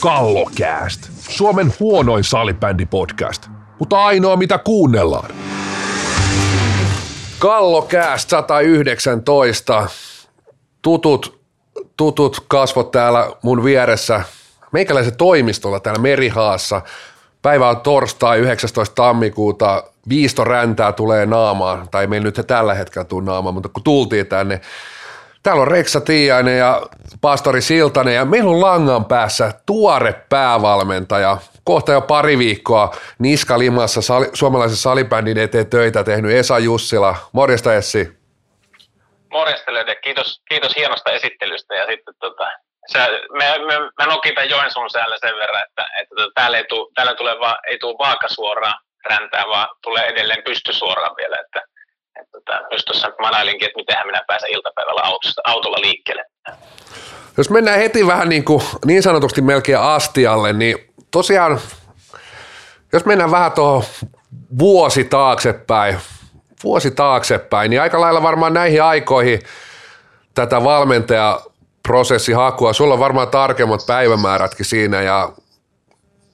Kallokääst. Suomen huonoin salibändipodcast, mutta ainoa mitä kuunnellaan. Kallokääst 119. Tutut, tutut kasvot täällä mun vieressä. Meikäläisen toimistolla täällä Merihaassa. Päivä on torstai 19. tammikuuta. Viisto räntää tulee naamaan, tai meillä nyt tällä hetkellä tuu naamaan, mutta kun tultiin tänne, Täällä on Reksa Tiainen ja Pastori Siltanen ja meillä on langan päässä tuore päävalmentaja. Kohta jo pari viikkoa Niska Limassa sali, suomalaisen salibändin eteen töitä tehnyt Esa Jussila. Morjesta Essi. Morjesta Löde. Kiitos, kiitos hienosta esittelystä ja sitten tota, sä, me, me, mä nokitan Joensuun säällä sen verran, että, että tota, täällä, ei tuu, täällä tulee va, ei tule vaaka suoraan räntää, vaan tulee edelleen pysty suoraan vielä, että tota, just tuossa manailinkin, että mitenhän minä pääsen iltapäivällä autosta, autolla liikkeelle. Jos mennään heti vähän niin, kuin, niin sanotusti melkein astialle, niin tosiaan, jos mennään vähän tuohon vuosi taaksepäin, vuosi taaksepäin, niin aika lailla varmaan näihin aikoihin tätä valmentajaprosessihakua, sulla on varmaan tarkemmat päivämäärätkin siinä ja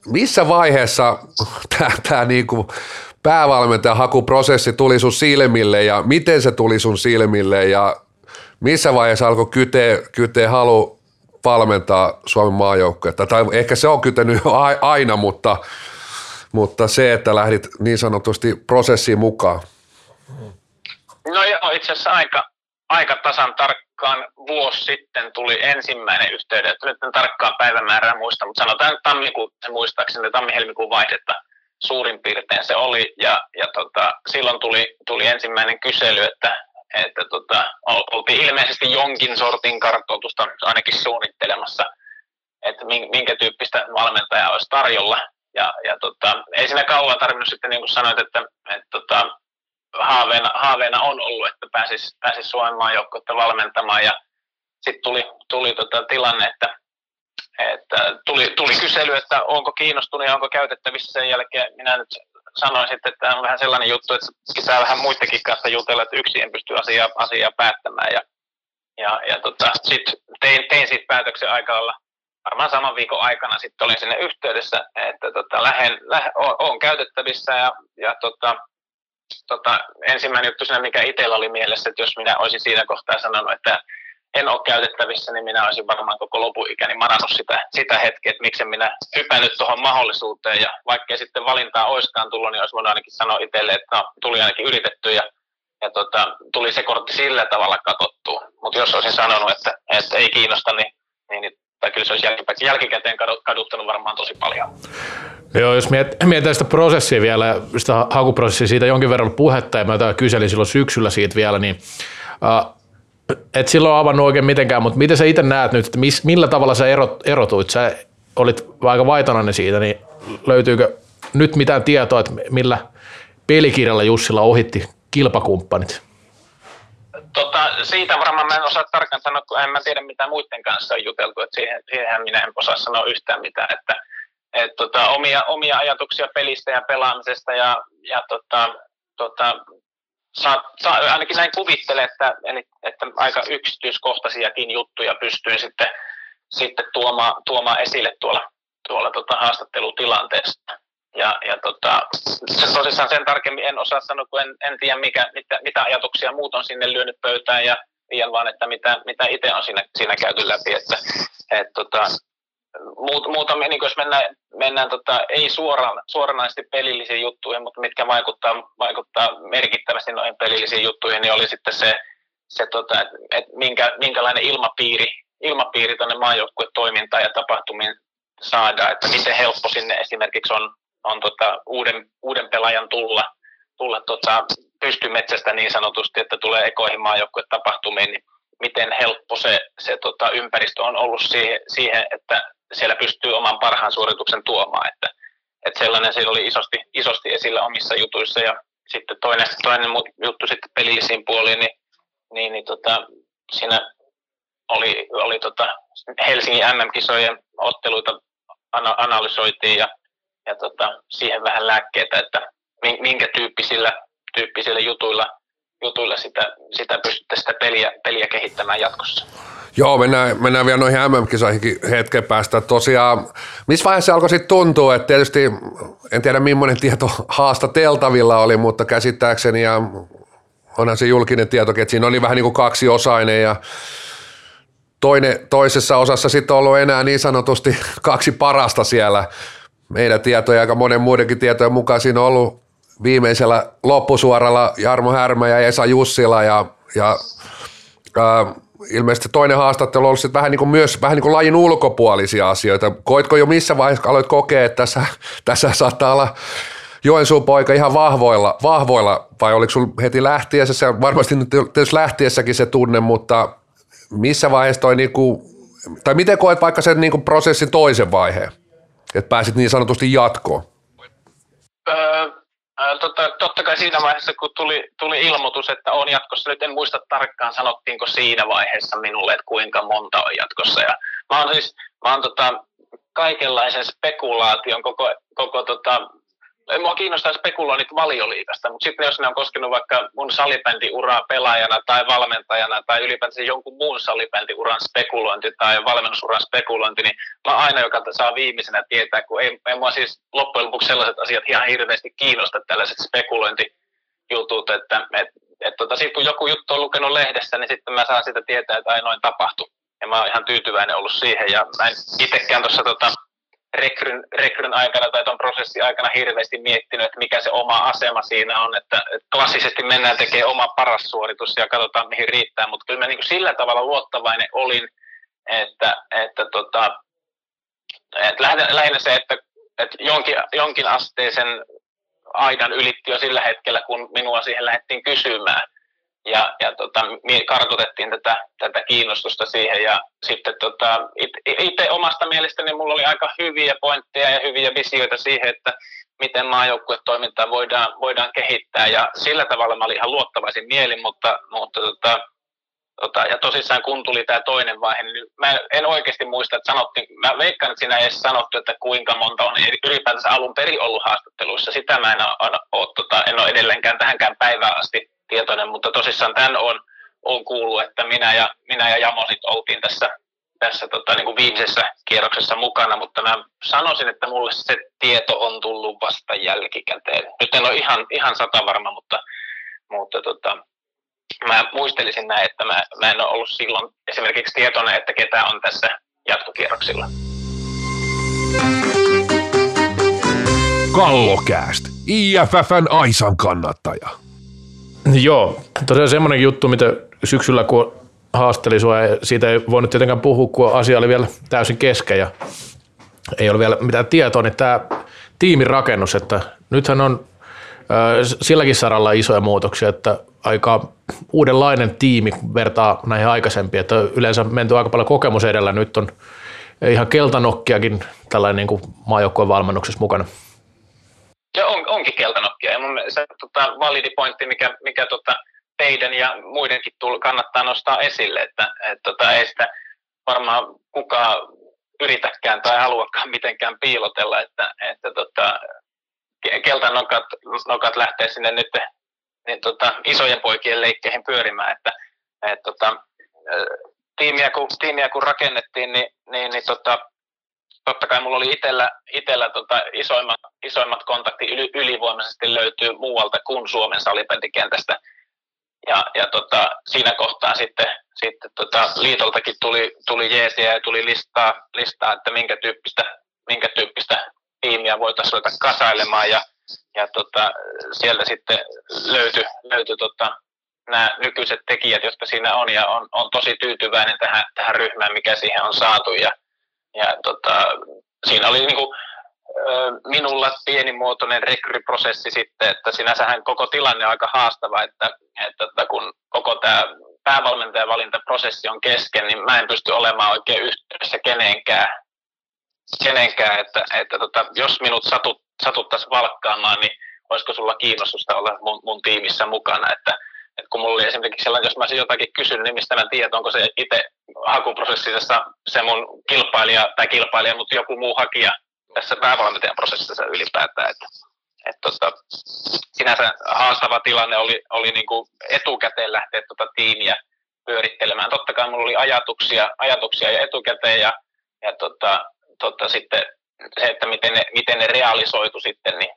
missä vaiheessa tämä, niin kuin päävalmentajan hakuprosessi tuli sun silmille ja miten se tuli sun silmille ja missä vaiheessa alkoi kyteä, kyteä halu valmentaa Suomen maajoukkuetta? Tai ehkä se on kytenyt aina, mutta, mutta se, että lähdit niin sanotusti prosessiin mukaan. No joo, itse asiassa aika, aika tasan tarkkaan vuosi sitten tuli ensimmäinen yhteydenotto. Nyt en tarkkaa päivämäärää muista, mutta sanotaan tammikuun, muistaakseni tammi-helmikuun vaihdetta – suurin piirtein se oli. Ja, ja tota, silloin tuli, tuli ensimmäinen kysely, että, että tota, oltiin ilmeisesti jonkin sortin kartoitusta ainakin suunnittelemassa, että minkä tyyppistä valmentajaa olisi tarjolla. Ja, ja tota, ei siinä kauan tarvinnut sitten, niin kuin sanoit, että, että tota, haaveena, haaveena on ollut, että pääsisi pääsis Suomen maajoukkuetta valmentamaan. Ja sitten tuli, tuli tota tilanne, että että tuli, tuli kysely, että onko kiinnostunut ja onko käytettävissä sen jälkeen. Minä nyt sanoin sitten, että tämä on vähän sellainen juttu, että pitää vähän muidenkin kanssa jutella, että yksin en pysty asiaa, asiaa päättämään. Ja, ja, ja tota, sitten tein, tein siitä päätöksen aika olla varmaan saman viikon aikana sitten olin sinne yhteydessä, että tota, lähen, lähen, on, on, käytettävissä ja, ja tota, tota, ensimmäinen juttu siinä, mikä itsellä oli mielessä, että jos minä olisin siinä kohtaa sanonut, että en ole käytettävissä, niin minä olisin varmaan koko lopuikäni manannut sitä, sitä hetkeä, että miksi minä hypännyt tuohon mahdollisuuteen. Ja vaikkei sitten valintaa oiskaan tullut, niin olisi voinut ainakin sanoa itselle, että no, tuli ainakin yritetty ja, ja tota, tuli se kortti sillä tavalla katsottua. Mutta jos olisin sanonut, että, että ei kiinnosta, niin, niin, niin tai kyllä se olisi jälkikäteen kaduttanut varmaan tosi paljon. Joo, jos mietitään sitä prosessia vielä, sitä hakuprosessia, siitä jonkin verran puhetta, ja mä kyselin silloin syksyllä siitä vielä, niin uh, et silloin avannut oikein mitenkään, mutta miten sä itse näet nyt, että mis, millä tavalla sä erot, erotuit? Sä olit aika vaitonainen siitä, niin löytyykö nyt mitään tietoa, että millä pelikirjalla Jussilla ohitti kilpakumppanit? Tota, siitä varmaan mä en osaa tarkkaan sanoa, kun en mä tiedä mitä muiden kanssa on juteltu, että siihen, siihenhän minä en osaa sanoa yhtään mitään, että et, tota, omia, omia ajatuksia pelistä ja pelaamisesta ja, ja tota, tota, saa, saa, ainakin näin kuvittelen, että, että aika yksityiskohtaisiakin juttuja pystyin sitten, sitten tuomaan, tuomaan esille tuolla, tuolla tota haastattelutilanteesta. Ja, ja tota, se tosissaan sen tarkemmin en osaa sanoa, kun en, en tiedä mikä, mitä, mitä ajatuksia muut on sinne lyönyt pöytään ja tiedän vaan, että mitä, mitä itse on siinä, siinä käyty läpi. Että, et, tota, muut, muutamia, niin jos mennään, mennään tota, ei suoraan, suoranaisesti pelillisiin juttuihin, mutta mitkä vaikuttaa, vaikuttaa merkittävästi noihin pelillisiin juttuihin, niin oli sitten se, se tota, että et minkä, minkälainen ilmapiiri, ilmapiiri tuonne maajoukkuetoimintaan ja tapahtumiin saadaan, että miten helppo sinne esimerkiksi on, on tota, uuden, uuden pelaajan tulla, tulla tota, pystymetsästä niin sanotusti, että tulee ekoihin maajoukkuetapahtumiin, niin miten helppo se, se tota, ympäristö on ollut siihen, siihen, että siellä pystyy oman parhaan suorituksen tuomaan. Että, että sellainen siellä oli isosti, isosti esillä omissa jutuissa ja sitten toinen, toinen juttu sitten pelillisiin puoliin, niin, niin, niin tota, siinä oli, oli tota Helsingin MM-kisojen otteluita analysoitiin ja, ja tota, siihen vähän lääkkeitä, että minkä tyyppisillä, tyyppisillä jutuilla, jutuilla sitä, sitä pystytte sitä peliä, peliä kehittämään jatkossa. Joo, mennään, mennään vielä noihin MM-kisoihinkin hetken päästä. Tosiaan, missä vaiheessa alkoi sitten tuntua, että tietysti en tiedä millainen tieto haastateltavilla oli, mutta käsittääkseni ja onhan se julkinen tieto, että siinä oli vähän niin kuin kaksi osainen ja toinen, toisessa osassa sitten ollut enää niin sanotusti kaksi parasta siellä. Meidän tietoja aika monen muidenkin tietojen mukaan siinä on ollut viimeisellä loppusuoralla Jarmo Härmä ja Esa Jussila ja, ja ää, ilmeisesti toinen haastattelu sit vähän niin kuin myös vähän niin kuin lajin ulkopuolisia asioita. Koitko jo missä vaiheessa aloit kokea, että tässä, tässä saattaa olla Joensuun poika ihan vahvoilla, vahvoilla vai oliko sinulla heti lähtiessä, se varmasti nyt lähtiessäkin se tunne, mutta missä vaiheessa toi niinku, tai miten koet vaikka sen niinku prosessin toisen vaiheen, että pääsit niin sanotusti jatkoon? Tota, totta kai siinä vaiheessa, kun tuli, tuli ilmoitus, että on jatkossa, nyt en muista tarkkaan, sanottiinko siinä vaiheessa minulle, että kuinka monta on jatkossa. Ja mä oon siis, mä oon tota, kaikenlaisen spekulaation koko, koko tota, mua kiinnostaa spekuloinnit valioliikasta, mutta sitten jos ne on koskenut vaikka mun salibändiuraa pelaajana tai valmentajana tai ylipäätänsä jonkun muun salibändiuran spekulointi tai valmennusuran spekulointi, niin mä aina, joka saa viimeisenä tietää, kun ei, ei mua siis loppujen lopuksi sellaiset asiat ihan hirveästi kiinnosta, tällaiset spekulointijutut, että et, et, tota, sit kun joku juttu on lukenut lehdessä, niin sitten mä saan sitä tietää, että ainoin tapahtuu. Ja mä oon ihan tyytyväinen ollut siihen, ja mä en itsekään tuossa tota, rekryn, rekryn aikana tai tuon prosessin aikana hirveästi miettinyt, että mikä se oma asema siinä on, että, klassisesti mennään tekemään oma paras suoritus ja katsotaan mihin riittää, mutta kyllä mä niin kuin sillä tavalla luottavainen olin, että, että, tota, että lähinnä se, että, että jonkin, jonkin asteisen aidan ylitti jo sillä hetkellä, kun minua siihen lähdettiin kysymään ja, ja tota, kartoitettiin tätä, tätä kiinnostusta siihen ja sitten tota, itse omasta mielestäni mulla oli aika hyviä pointteja ja hyviä visioita siihen, että miten maajoukkuetoimintaa voidaan, voidaan kehittää. Ja sillä tavalla mä olin ihan luottavaisin mielin, mutta, mutta tota, tota, ja tosissaan kun tuli tämä toinen vaihe, niin mä en oikeasti muista, että sanottiin, mä veikkaan, että siinä ei edes sanottu, että kuinka monta on ylipäätänsä alun perin ollut haastatteluissa, sitä mä en ole, ole, tota, en ole edelleenkään tähänkään päivään asti tietoinen, mutta tosissaan tämän on, on kuullut, että minä ja, minä ja Jamo sit oltiin tässä, tässä tota, niin kuin viimeisessä kierroksessa mukana, mutta mä sanoisin, että mulle se tieto on tullut vasta jälkikäteen. Nyt en ole ihan, ihan sata varma, mutta, mutta tota, mä muistelisin näin, että mä, mä en ole ollut silloin esimerkiksi tietoinen, että ketä on tässä jatkokierroksilla. Kallokääst, IFFn Aisan kannattaja. Joo, tosiaan semmoinen juttu, mitä syksyllä kun haasteli sua, siitä ei voinut tietenkään puhua, kun asia oli vielä täysin kesken ja ei ole vielä mitään tietoa, niin tämä tiimin rakennus, että nythän on silläkin saralla isoja muutoksia, että aika uudenlainen tiimi vertaa näihin aikaisempiin, että yleensä menty aika paljon kokemus edellä, nyt on ihan keltanokkiakin tällainen niin kuin valmennuksessa mukana. Ja on, onkin keltanokkia. Ja mun se tota, validi pointti, mikä, mikä tota, teidän ja muidenkin tull, kannattaa nostaa esille, että et, tota, ei sitä varmaan kukaan yritäkään tai haluakaan mitenkään piilotella, että, että tota, keltanokat nokat lähtee sinne nyt niin, tota, isojen poikien leikkeihin pyörimään, että et, tota, tiimiä, kun, tiimiä kun rakennettiin, niin, niin, niin tota, totta kai mulla oli itellä, itellä tota isoimmat, isoimmat kontakti yli, ylivoimaisesti löytyy muualta kuin Suomen salibändikentästä. Ja, ja tota, siinä kohtaa sitten, sitten tota, liitoltakin tuli, tuli jeesiä ja tuli listaa, listaa että minkä tyyppistä, minkä tyyppistä tiimiä voitaisiin ruveta kasailemaan. Ja, ja tota, sieltä sitten löytyi, löytyi tota, nämä nykyiset tekijät, jotka siinä on, ja on, on tosi tyytyväinen tähän, tähän ryhmään, mikä siihen on saatu. Ja, ja tota, siinä oli niin kuin, minulla pienimuotoinen rekryprosessi sitten, että sinänsähän koko tilanne on aika haastava, että, että kun koko tämä päävalmentajan valintaprosessi on kesken, niin mä en pysty olemaan oikein yhteydessä kenenkään, kenenkään että, että tota, jos minut satut, satuttaisiin valkkaamaan, niin olisiko sulla kiinnostusta olla mun, mun tiimissä mukana, että, että kun mulla oli esimerkiksi sellainen, jos mä jotakin kysynyt, niin mistä mä tiedän, onko se itse hakuprosessissa se mun kilpailija tai kilpailija, mutta joku muu hakija tässä päävalmentajan prosessissa ylipäätään. Että, että tota, sinänsä haastava tilanne oli, oli niin kuin etukäteen lähteä tuota tiimiä, pyörittelemään. Totta kai mulla oli ajatuksia, ajatuksia ja etukäteen ja, ja tota, tota, sitten se, että miten ne, miten ne realisoitu sitten, niin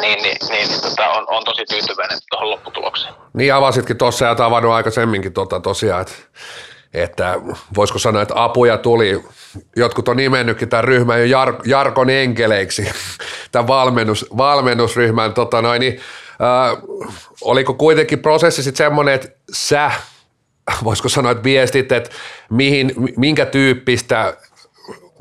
niin, niin, niin, niin tota, on, on, tosi tyytyväinen tuohon lopputulokseen. Niin avasitkin tuossa ja tavannut aikaisemminkin tota, tosiaan, että, että voisiko sanoa, että apuja tuli. Jotkut on nimennytkin tämän ryhmän jo Jar, Jarkon enkeleiksi, tämän valmennus, valmennusryhmän. Tota noin, niin, äh, oliko kuitenkin prosessi sitten semmoinen, että sä, voisiko sanoa, että viestit, että mihin, minkä tyyppistä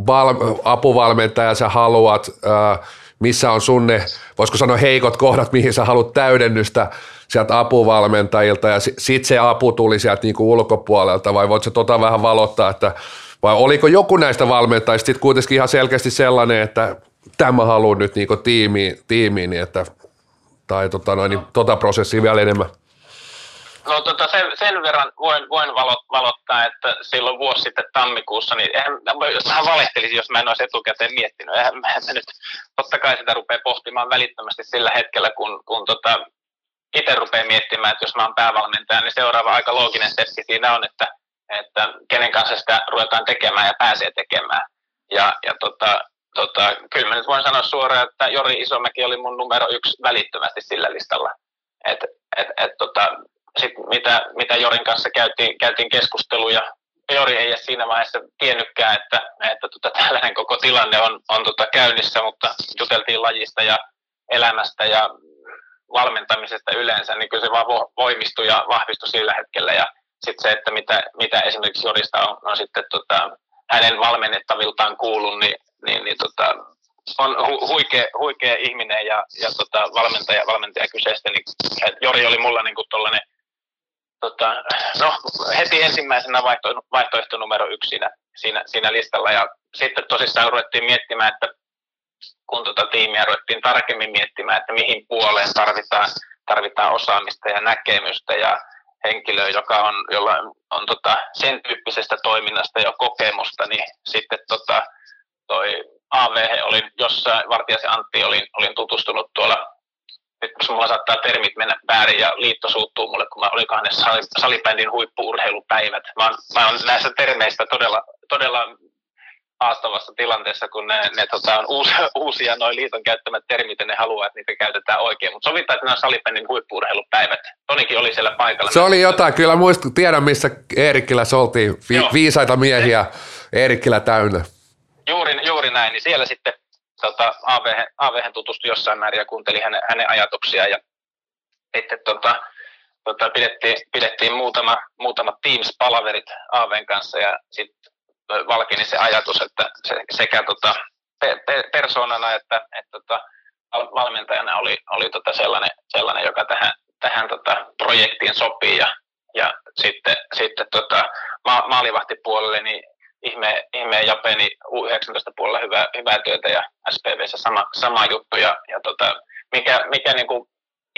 val, apuvalmentajaa sä haluat, äh, missä on sun ne, voisiko sanoa heikot kohdat, mihin sä haluat täydennystä sieltä apuvalmentajilta ja sitten se apu tuli sieltä niinku ulkopuolelta vai voit sä tota vähän valottaa, että vai oliko joku näistä valmentajista sitten kuitenkin ihan selkeästi sellainen, että tämä haluan nyt niinku tiimiin, tiimiin että, tai tota, noin, niin, tota prosessia vielä enemmän? No tota, sen, sen verran voin, voin valottaa, että silloin vuosi sitten tammikuussa, niin eihän, jos mä valehtelisin, jos mä en olisi etukäteen miettinyt. Eihän mä nyt, totta kai sitä rupeaa pohtimaan välittömästi sillä hetkellä, kun, kun tota, itse rupeaa miettimään, että jos mä oon päävalmentaja, niin seuraava aika looginen steppi siinä on, että, että kenen kanssa sitä ruvetaan tekemään ja pääsee tekemään. Ja, ja tota, tota, kyllä mä nyt voin sanoa suoraan, että Jori Isomäki oli mun numero yksi välittömästi sillä listalla. Et, et, et, tota, sit mitä, mitä Jorin kanssa käytiin, käytiin keskusteluja. Jori ei edes siinä vaiheessa tiennytkään, että, että tota, tällainen koko tilanne on, on tota käynnissä, mutta juteltiin lajista ja elämästä ja valmentamisesta yleensä, niin kyllä se vaan voimistui ja vahvistui sillä hetkellä. Ja sitten se, että mitä, mitä esimerkiksi Jorista on, on sitten tota, hänen valmennettaviltaan kuullut, niin, niin, niin tota, on hu, huikea, huikea ihminen ja, ja tota, valmentaja, valmentaja kyseistä. Niin, Jori oli mulla niin tollainen tota, no, heti ensimmäisenä vaihto, vaihtoehto numero yksi siinä, siinä, siinä listalla. Ja sitten tosissaan ruvettiin miettimään, että kun tuota tiimiä ruvettiin tarkemmin miettimään, että mihin puoleen tarvitaan, tarvitaan osaamista ja näkemystä ja henkilöä, joka on, jolla on tota, sen tyyppisestä toiminnasta jo kokemusta, niin sitten tota, toi AVH olin jossain, Vartiasen Antti olin, olin tutustunut tuolla nyt mulla saattaa termit mennä väärin ja liitto suuttuu mulle, kun mä olikohan ne salibändin huippuurheilupäivät. Mä oon, mä oon näissä termeistä todella, todella haastavassa tilanteessa, kun ne, ne tota, on uusia, uusia noin liiton käyttämät termit ja ne haluaa, että niitä käytetään oikein. Mutta sovitaan, että nämä on salibändin huippuurheilupäivät. Tonikin oli siellä paikalla. Se oli jotain, kyllä muistan, tiedän missä Eerikkilä oltiin, Vi- viisaita miehiä Eerikkilä täynnä. Juuri, juuri näin, niin siellä sitten tota, AVH tutustui jossain määrin ja kuunteli hänen, hänen ajatuksiaan ja sitten tota, tota, pidettiin, pidettiin muutama, muutama Teams-palaverit AVn kanssa ja sitten valkeni se ajatus, että se, sekä tota, pe, pe, persoonana että, että tota, valmentajana oli, oli tota sellainen, sellainen, joka tähän, tähän tota projektiin sopii ja, ja sitten, sitten tota, ma, maalivahtipuolelle niin ihme, ihme Japani U19 puolella hyvää, hyvää työtä ja SPVssä sama, sama juttu. Ja, ja tota, mikä, mikä niinku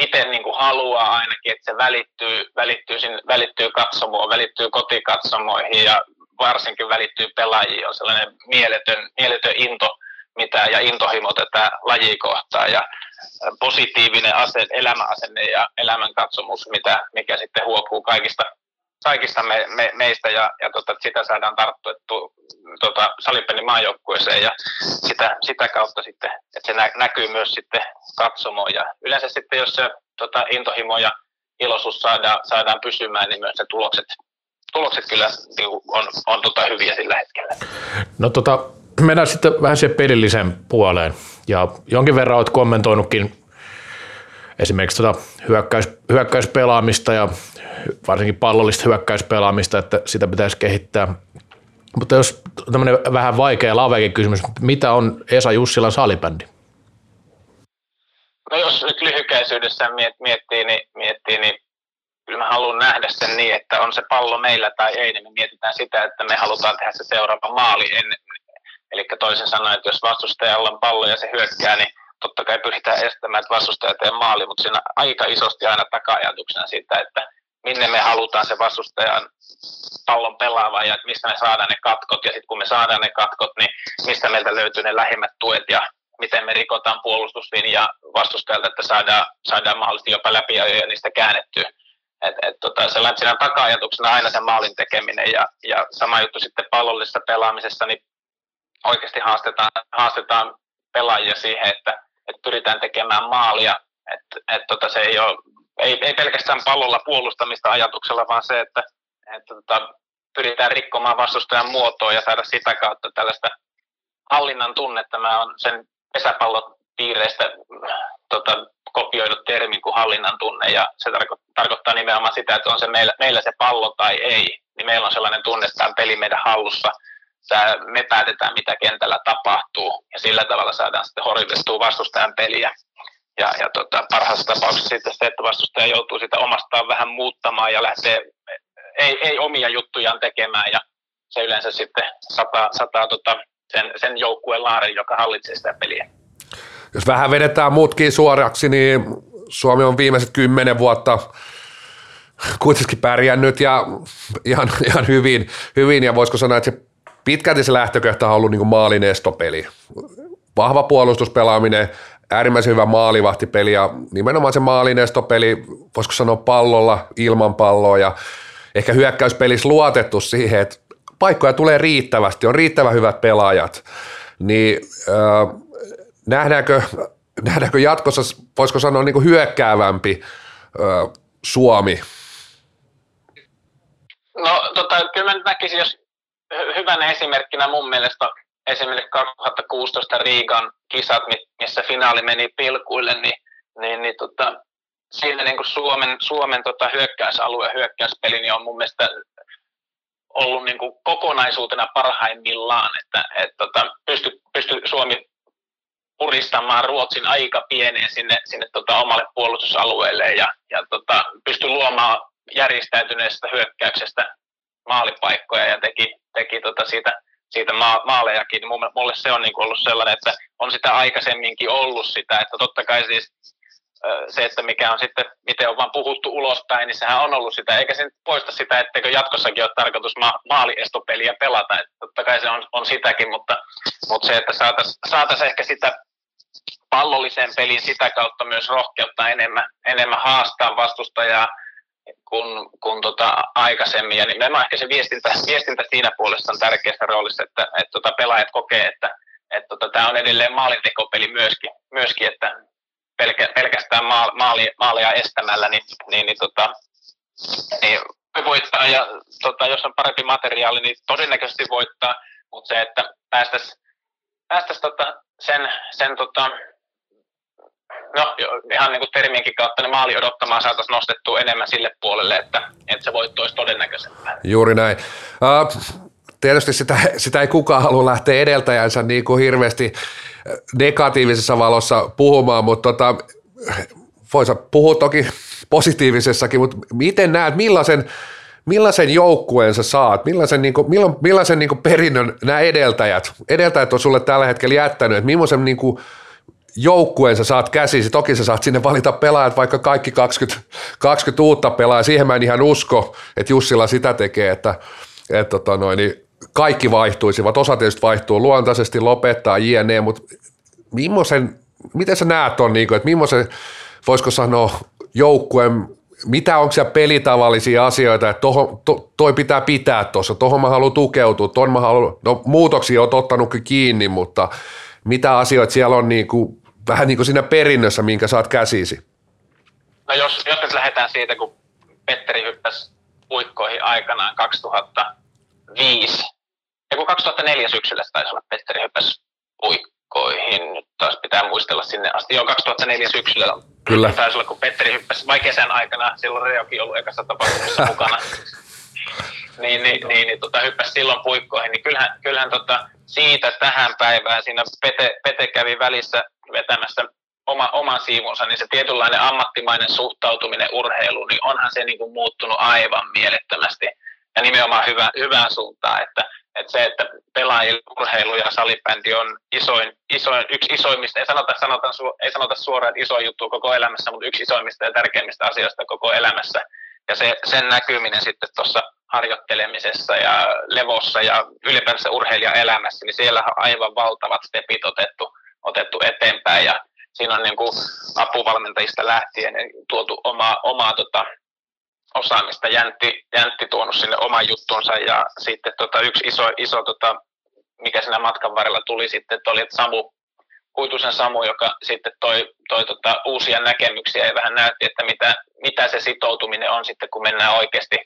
itse niinku haluaa ainakin, että se välittyy, välittyy, sinne, välittyy katsomoon, välittyy kotikatsomoihin ja varsinkin välittyy pelaajiin, on sellainen mieletön, mieletön into mitä, ja intohimo tätä lajikohtaa ja positiivinen ase, elämäasenne ja elämän katsomus, mitä, mikä sitten huokuu kaikista kaikista me, me, meistä ja, ja tota, sitä saadaan tarttuettu tota, salipenin maajoukkueeseen ja sitä, sitä kautta sitten, että se nä, näkyy myös sitten katsomoon ja yleensä sitten jos se tota, intohimo ja iloisuus saadaan, saadaan pysymään, niin myös ne tulokset, tulokset kyllä niin on, on tota, hyviä sillä hetkellä. No tota, mennään sitten vähän siihen pelillisen puoleen ja jonkin verran olet kommentoinutkin esimerkiksi tuota hyökkäys, hyökkäyspelaamista ja varsinkin pallollista hyökkäyspelaamista, että sitä pitäisi kehittää. Mutta jos tämmöinen vähän vaikea laveakin kysymys, mitä on Esa Jussilan salibändi? No jos nyt lyhykäisyydessä miettii, niin, miettii, niin kyllä mä haluan nähdä sen niin, että on se pallo meillä tai ei, niin me mietitään sitä, että me halutaan tehdä se seuraava maali ennen. Eli toisin sanoen, että jos vastustajalla on pallo ja se hyökkää, niin totta kai pyritään estämään, että vastustaja tee maali, mutta siinä aika isosti aina taka-ajatuksena siitä, että minne me halutaan se vastustajan pallon pelaava ja mistä me saadaan ne katkot. Ja sitten kun me saadaan ne katkot, niin mistä meiltä löytyy ne lähimmät tuet ja miten me rikotaan puolustuslinja vastustajalta, että saadaan, saadaan mahdollisesti jopa läpi ja niistä käännettyä. Et, et, tota, sellainen, siinä taka-ajatuksena aina se maalin tekeminen ja, ja sama juttu sitten pallollisessa pelaamisessa, niin oikeasti haastetaan, haastetaan pelaajia siihen, että, että pyritään tekemään maalia. Et, et, tota, se ei, ole, ei, ei pelkästään pallolla puolustamista ajatuksella, vaan se, että, että tota, pyritään rikkomaan vastustajan muotoa ja saada sitä kautta tällaista hallinnan tunnetta. Mä olen sen pesäpallopiireistä tota, kopioidut termin kuin hallinnan tunne ja se tarko- tarkoittaa nimenomaan sitä, että on se meillä, meillä se pallo tai ei, niin meillä on sellainen tunne, että tämä peli meidän hallussa, tämä, me päätetään mitä kentällä tapahtuu ja sillä tavalla saadaan sitten horjutettua vastustajan peliä. Ja, ja tota, parhaassa tapauksessa sitten se, että vastustaja joutuu sitä omastaan vähän muuttamaan ja lähtee ei, ei omia juttujaan tekemään ja se yleensä sitten sataa, sataa tota, sen, sen joukkueen laaren, joka hallitsee sitä peliä. Jos vähän vedetään muutkin suoraksi, niin Suomi on viimeiset kymmenen vuotta kuitenkin pärjännyt ja ihan, ihan hyvin, hyvin, ja voisiko sanoa, että se pitkälti se lähtökohta on ollut niin maalin estopeli. Vahva puolustuspelaaminen, äärimmäisen hyvä maalivahtipeli ja nimenomaan se maalin estopeli, voisiko sanoa pallolla, ilman palloa ja ehkä hyökkäyspelissä luotettu siihen, että paikkoja tulee riittävästi, on riittävän hyvät pelaajat, niin äh, nähdäänkö, nähdäänkö jatkossa, voisiko sanoa niin kuin hyökkäävämpi äh, Suomi? No tota, kyllä mä näkisin, jos hyvänä esimerkkinä mun mielestä esimerkiksi 2016 Riigan kisat, missä finaali meni pilkuille, niin, niin, niin tota, siinä niin kuin Suomen, Suomen tota hyökkäysalue hyökkäyspeli niin on mun mielestä ollut niin kuin kokonaisuutena parhaimmillaan, että et, tota, pysty, pysty Suomi puristamaan Ruotsin aika pieneen sinne, sinne tota omalle puolustusalueelle ja, ja tota, pysty luomaan järjestäytyneestä hyökkäyksestä maalipaikkoja ja teki, teki tota siitä, siitä maa, maalejakin. Mulle se on niin ollut sellainen, että on sitä aikaisemminkin ollut sitä, että totta kai siis se, että mikä on sitten, miten on vaan puhuttu ulospäin, niin sehän on ollut sitä, eikä se poista sitä, etteikö jatkossakin ole tarkoitus ma- maaliestopeliä pelata, että totta kai se on, on sitäkin, mutta, mutta se, että saataisiin saatais ehkä sitä pallollisen pelin sitä kautta myös rohkeutta enemmän, enemmän haastaa vastustajaa kuin, kuin tota aikaisemmin. Ja nimenomaan ehkä se viestintä, viestintä siinä puolessa on tärkeässä roolissa, että, että tota pelaajat kokee, että, että tota, tämä on edelleen maalintekopeli myöskin, myöskin että pelkä, pelkästään maali, maalia estämällä, niin, niin, niin, tota, niin voittaa. Ja tota, jos on parempi materiaali, niin todennäköisesti voittaa, mutta se, että päästäisiin päästäisi, tota, sen, sen tota, no ihan niin kuin termienkin kautta niin maali odottamaan saataisiin nostettua enemmän sille puolelle, että, että se voitto olisi todennäköisempää. Juuri näin. Uh, tietysti sitä, sitä ei kukaan halua lähteä edeltäjänsä niin kuin hirveästi negatiivisessa valossa puhumaan, mutta tota, voisi puhua toki positiivisessakin, mutta miten näet, millaisen, millaisen joukkueen sä saat, millaisen, niin kuin, millaisen, millaisen niin kuin perinnön nämä edeltäjät, edeltäjät on sulle tällä hetkellä jättänyt, että millaisen niin kuin, joukkueen sä saat käsisi, toki sä saat sinne valita pelaajat, vaikka kaikki 20, 20 uutta pelaajaa, siihen mä en ihan usko, että Jussilla sitä tekee, että, että tota noin, niin kaikki vaihtuisivat, osa tietysti vaihtuu luontaisesti, lopettaa jne, mutta millaisen, miten sä näet on, niin kuin, että millaisen, voisiko sanoa, joukkueen, mitä onko siellä pelitavallisia asioita, että toho, to, toi pitää pitää tuossa, tuohon mä haluan tukeutua, tuon mä haluan, no muutoksia on ottanut kiinni, mutta mitä asioita siellä on niin kuin, vähän niin kuin siinä perinnössä, minkä saat käsisi? No jos, jos nyt lähdetään siitä, kun Petteri hyppäsi puikkoihin aikanaan 2005, ja kun 2004 syksyllä taisi olla Petteri hyppäsi puikkoihin, nyt taas pitää muistella sinne asti, jo 2004 syksyllä Kyllä. taisi olla, kun Petteri hyppäsi, vai kesän aikana, silloin Reokin ollut ekassa tapahtumassa mukana, niin, niin, niin, niin tota, hyppäsi silloin puikkoihin, niin kyllähän, kyllähän tota, siitä tähän päivään siinä Pete, Pete kävi välissä vetämässä oma, oman siivunsa, niin se tietynlainen ammattimainen suhtautuminen urheiluun, niin onhan se niin kuin muuttunut aivan mielettömästi ja nimenomaan hyvä, hyvään suuntaan, että, että se, että pelaajille urheilu ja salibändi on isoin, isoin, yksi isoimmista, ei sanota, sanota, ei sanota suoraan, iso juttu koko elämässä, mutta yksi isoimmista ja tärkeimmistä asioista koko elämässä. Ja se, sen näkyminen sitten tuossa harjoittelemisessa ja levossa ja ylipäänsä urheilijaelämässä, niin siellä on aivan valtavat stepit otettu, otettu eteenpäin ja siinä on niin kuin apuvalmentajista lähtien tuotu omaa, omaa tota, osaamista. Jäntti, Jäntti tuonut sinne oman juttunsa ja sitten tota, yksi iso, iso tota, mikä siinä matkan varrella tuli sitten, että oli Samu, Kuitusen Samu, joka sitten toi, toi tota, uusia näkemyksiä ja vähän näytti, että mitä, mitä se sitoutuminen on sitten, kun mennään oikeasti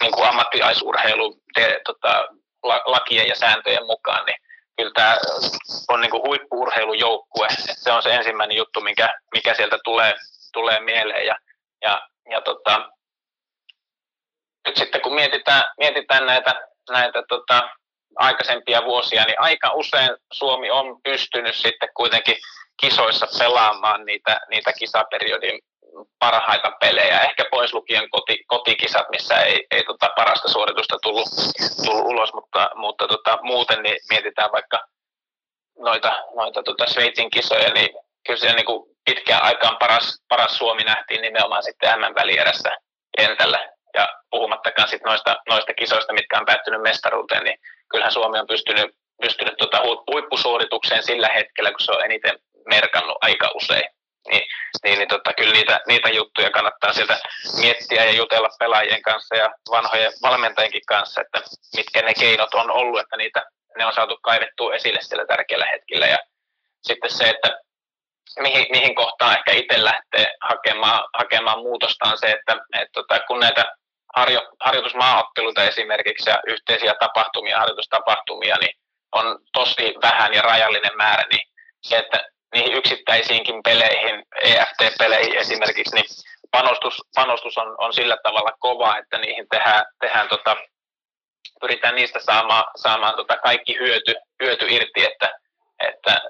niin kuin ammattiaisurheilun te, tota, lakien ja sääntöjen mukaan, niin kyllä tämä on niin huippuurheilujoukkue. Se on se ensimmäinen juttu, mikä, mikä sieltä tulee, tulee mieleen. Ja, ja, ja tota, nyt sitten kun mietitään, mietitään näitä, näitä tota, aikaisempia vuosia, niin aika usein Suomi on pystynyt sitten kuitenkin kisoissa pelaamaan niitä, niitä kisaperiodin parhaita pelejä, ehkä pois lukien koti, kotikisat, missä ei, ei tota parasta suoritusta tullut, tullut ulos, mutta, mutta tota, muuten niin mietitään vaikka noita, noita tota Sveitsin kisoja, niin kyllä siellä niin kuin pitkään aikaan paras, paras Suomi nähtiin nimenomaan sitten M-välierässä kentällä. Ja puhumattakaan sitten noista, noista kisoista, mitkä on päättynyt mestaruuteen, niin kyllähän Suomi on pystynyt, pystynyt tota huippusuoritukseen sillä hetkellä, kun se on eniten merkannut aika usein niin, niin, niin tota, kyllä niitä, niitä juttuja kannattaa sieltä miettiä ja jutella pelaajien kanssa ja vanhojen valmentajienkin kanssa, että mitkä ne keinot on ollut, että niitä, ne on saatu kaivettua esille sillä tärkeällä hetkellä. Ja sitten se, että mihin, mihin kohtaan ehkä itse lähtee hakemaan, hakemaan muutosta on se, että et tota, kun näitä harjo, harjoitusmaaotteluita esimerkiksi ja yhteisiä tapahtumia, harjoitustapahtumia, niin on tosi vähän ja rajallinen määrä, niin se, että niihin yksittäisiinkin peleihin, EFT-peleihin esimerkiksi, niin panostus, panostus on, on sillä tavalla kova, että niihin tehdään, tehdään tota, pyritään niistä saamaan, saamaan tota kaikki hyöty, hyöty irti, että, että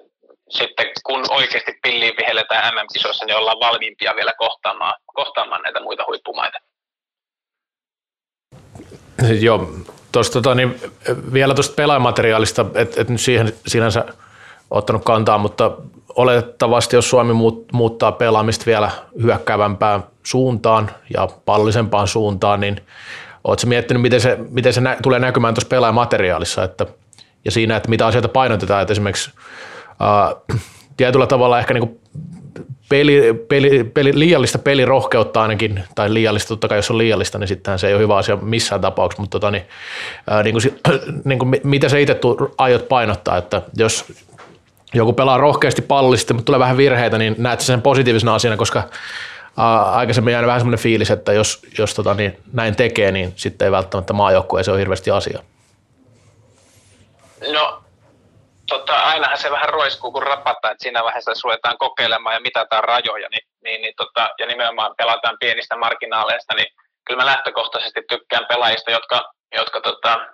sitten kun oikeasti pilliin vihelletään MM-kisoissa, niin ollaan valmiimpia vielä kohtaamaan, kohtaamaan näitä muita huippumaita. Joo, tuosta, tota, niin vielä tuosta pelaajamateriaalista, että et nyt siihen sinänsä ottanut kantaa, mutta oletettavasti, jos Suomi muuttaa pelaamista vielä hyökkäävämpään suuntaan ja pallisempaan suuntaan, niin oletko miettinyt, miten se, miten se nä- tulee näkymään tuossa pelaajamateriaalissa että, ja siinä, että mitä asioita painotetaan, että esimerkiksi ää, tietyllä tavalla ehkä niin peli, peli, peli, liiallista pelirohkeutta ainakin, tai liiallista, totta kai jos on liiallista, niin sittenhän se ei ole hyvä asia missään tapauksessa, mutta tota, niin, ää, niin kuin, niin kuin, mitä sä itse aiot painottaa, että jos joku pelaa rohkeasti pallollisesti, mutta tulee vähän virheitä, niin näet sen positiivisena asiana, koska aikaisemmin jäänyt vähän semmoinen fiilis, että jos, jos tota, niin näin tekee, niin sitten ei välttämättä se ole hirveästi asia. No, tota, ainahan se vähän roiskuu, kun rapataan, että siinä vaiheessa suojataan kokeilemaan ja mitataan rajoja, niin, niin, niin tota, ja nimenomaan pelataan pienistä marginaaleista, niin kyllä mä lähtökohtaisesti tykkään pelaajista, jotka, jotka tota,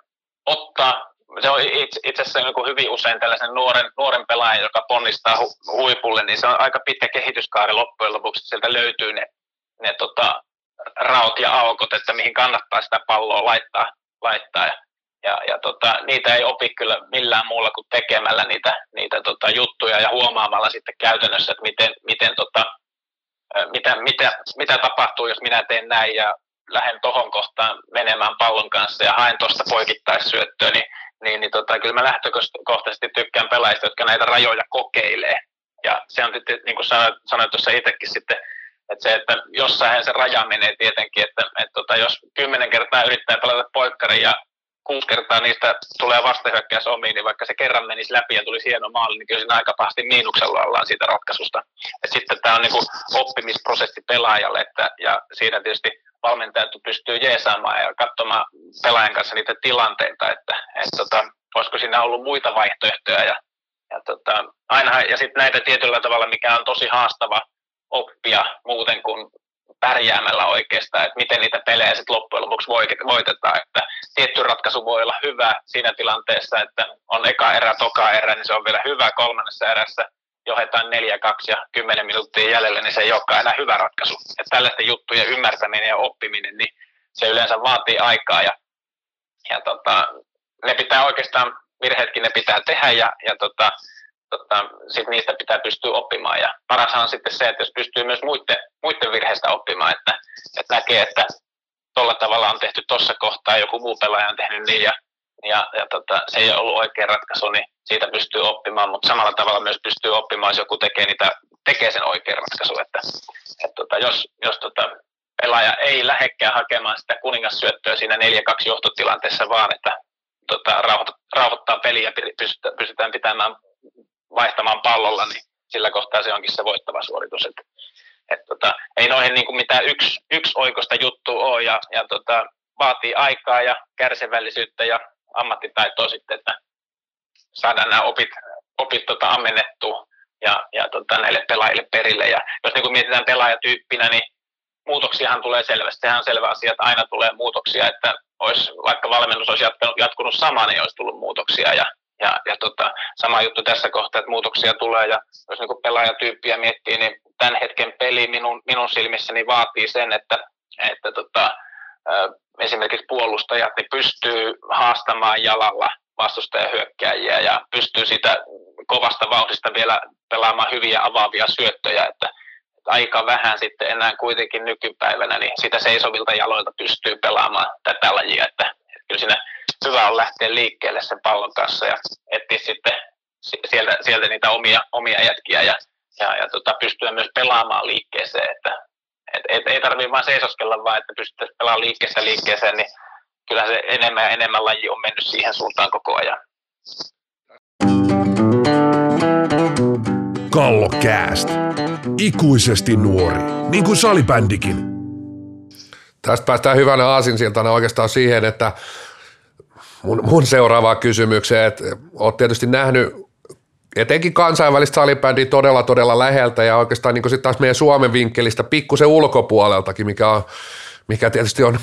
ottaa se on itse, itse asiassa niin hyvin usein tällaisen nuoren, nuoren pelaajan, joka ponnistaa hu, huipulle, niin se on aika pitkä kehityskaari loppujen lopuksi. Sieltä löytyy ne, ne tota, raot ja aukot, että mihin kannattaa sitä palloa laittaa. laittaa. Ja, ja, ja tota, niitä ei opi kyllä millään muulla kuin tekemällä niitä, niitä tota, juttuja ja huomaamalla sitten käytännössä, että miten, miten tota, mitä, mitä, mitä tapahtuu, jos minä teen näin ja lähden tuohon kohtaan menemään pallon kanssa ja haen tuosta poikittaisyöttöä, niin niin, niin tota, kyllä mä lähtökohtaisesti tykkään pelaajista, jotka näitä rajoja kokeilee. Ja se on sitten, niin kuin sanoit, sanoit tuossa itsekin sitten, että se, että jossain se raja menee tietenkin, että, että tota, jos kymmenen kertaa yrittää pelata poikkarin ja kuusi kertaa niistä tulee vastahyökkäys omiin, niin vaikka se kerran menisi läpi ja tulisi hieno maali, niin kyllä siinä aika pahasti miinuksella ollaan siitä ratkaisusta. Et sitten tämä on niin kuin oppimisprosessi pelaajalle, että, ja siinä tietysti valmentajat pystyy jeesaamaan ja katsomaan pelaajan kanssa niitä tilanteita, että, että tota, olisiko siinä ollut muita vaihtoehtoja. Ja, ja, tota, ja sitten näitä tietyllä tavalla, mikä on tosi haastava oppia muuten kuin pärjäämällä oikeastaan, että miten niitä pelejä sitten loppujen lopuksi voitetaan. Että tietty ratkaisu voi olla hyvä siinä tilanteessa, että on eka erä, toka erä, niin se on vielä hyvä kolmannessa erässä johdetaan 4-2 ja 10 minuuttia jäljellä, niin se ei olekaan enää hyvä ratkaisu. Että tällaisten juttujen ymmärtäminen ja oppiminen, niin se yleensä vaatii aikaa ja, ja tota, ne pitää oikeastaan, virheetkin ne pitää tehdä ja, ja tota, tota, sit niistä pitää pystyä oppimaan. Ja parashan on sitten se, että jos pystyy myös muiden, muiden virheistä oppimaan, että, että näkee, että tuolla tavalla on tehty tuossa kohtaa, joku muu pelaaja on tehnyt niin ja ja, ja tota, se ei ole ollut oikea ratkaisu, niin siitä pystyy oppimaan, mutta samalla tavalla myös pystyy oppimaan, jos joku tekee, niitä, tekee sen oikean ratkaisun. Että, et tota, jos jos tota, pelaaja ei lähekkään hakemaan sitä kuningassyöttöä siinä 4-2 johtotilanteessa, vaan että tota, rauhoittaa peliä ja pystytään pitämään vaihtamaan pallolla, niin sillä kohtaa se onkin se voittava suoritus. Et, et, tota, ei noihin niin kuin mitään yksi, yksi oikosta juttua ole ja, ja tota, vaatii aikaa ja kärsivällisyyttä ja ammattitaitoa sitten, että saadaan nämä opit, opit tota, ammennettua ja, ja tota, näille pelaajille perille. Ja jos niin kuin mietitään pelaajatyyppinä, niin muutoksiahan tulee selvästi. Sehän on selvä asia, että aina tulee muutoksia, että olisi, vaikka valmennus olisi jatkunut, jatkunut sama, niin olisi tullut muutoksia. Ja, ja, ja tota, sama juttu tässä kohtaa, että muutoksia tulee. Ja jos niin pelaajatyyppiä miettii, niin tämän hetken peli minun, minun silmissäni vaatii sen, että, että tota, esimerkiksi puolustajat niin pystyy haastamaan jalalla vastustajahyökkääjiä ja pystyy sitä kovasta vauhdista vielä pelaamaan hyviä avaavia syöttöjä, että aika vähän sitten enää kuitenkin nykypäivänä, niin sitä seisovilta jaloilta pystyy pelaamaan tätä lajia, että, että kyllä siinä hyvä on lähteä liikkeelle sen pallon kanssa ja etsiä sitten sieltä, sieltä niitä omia, omia jätkiä ja, ja, ja tota, pystyä myös pelaamaan liikkeeseen, että et, et, ei tarvitse vain seisoskella vaan, että pystyttäisiin pelaamaan liikkeessä liikkeeseen, niin kyllä se enemmän ja enemmän laji on mennyt siihen suuntaan koko ajan. Kallokääst. Ikuisesti nuori, niin kuin salibändikin. Tästä päästään hyvänä aasinsiltana oikeastaan siihen, että mun, mun seuraavaan kysymykseen, että oot tietysti nähnyt etenkin kansainvälistä salibändiä todella todella läheltä ja oikeastaan niin sitten taas meidän Suomen vinkkelistä pikkusen ulkopuoleltakin, mikä, on, mikä tietysti on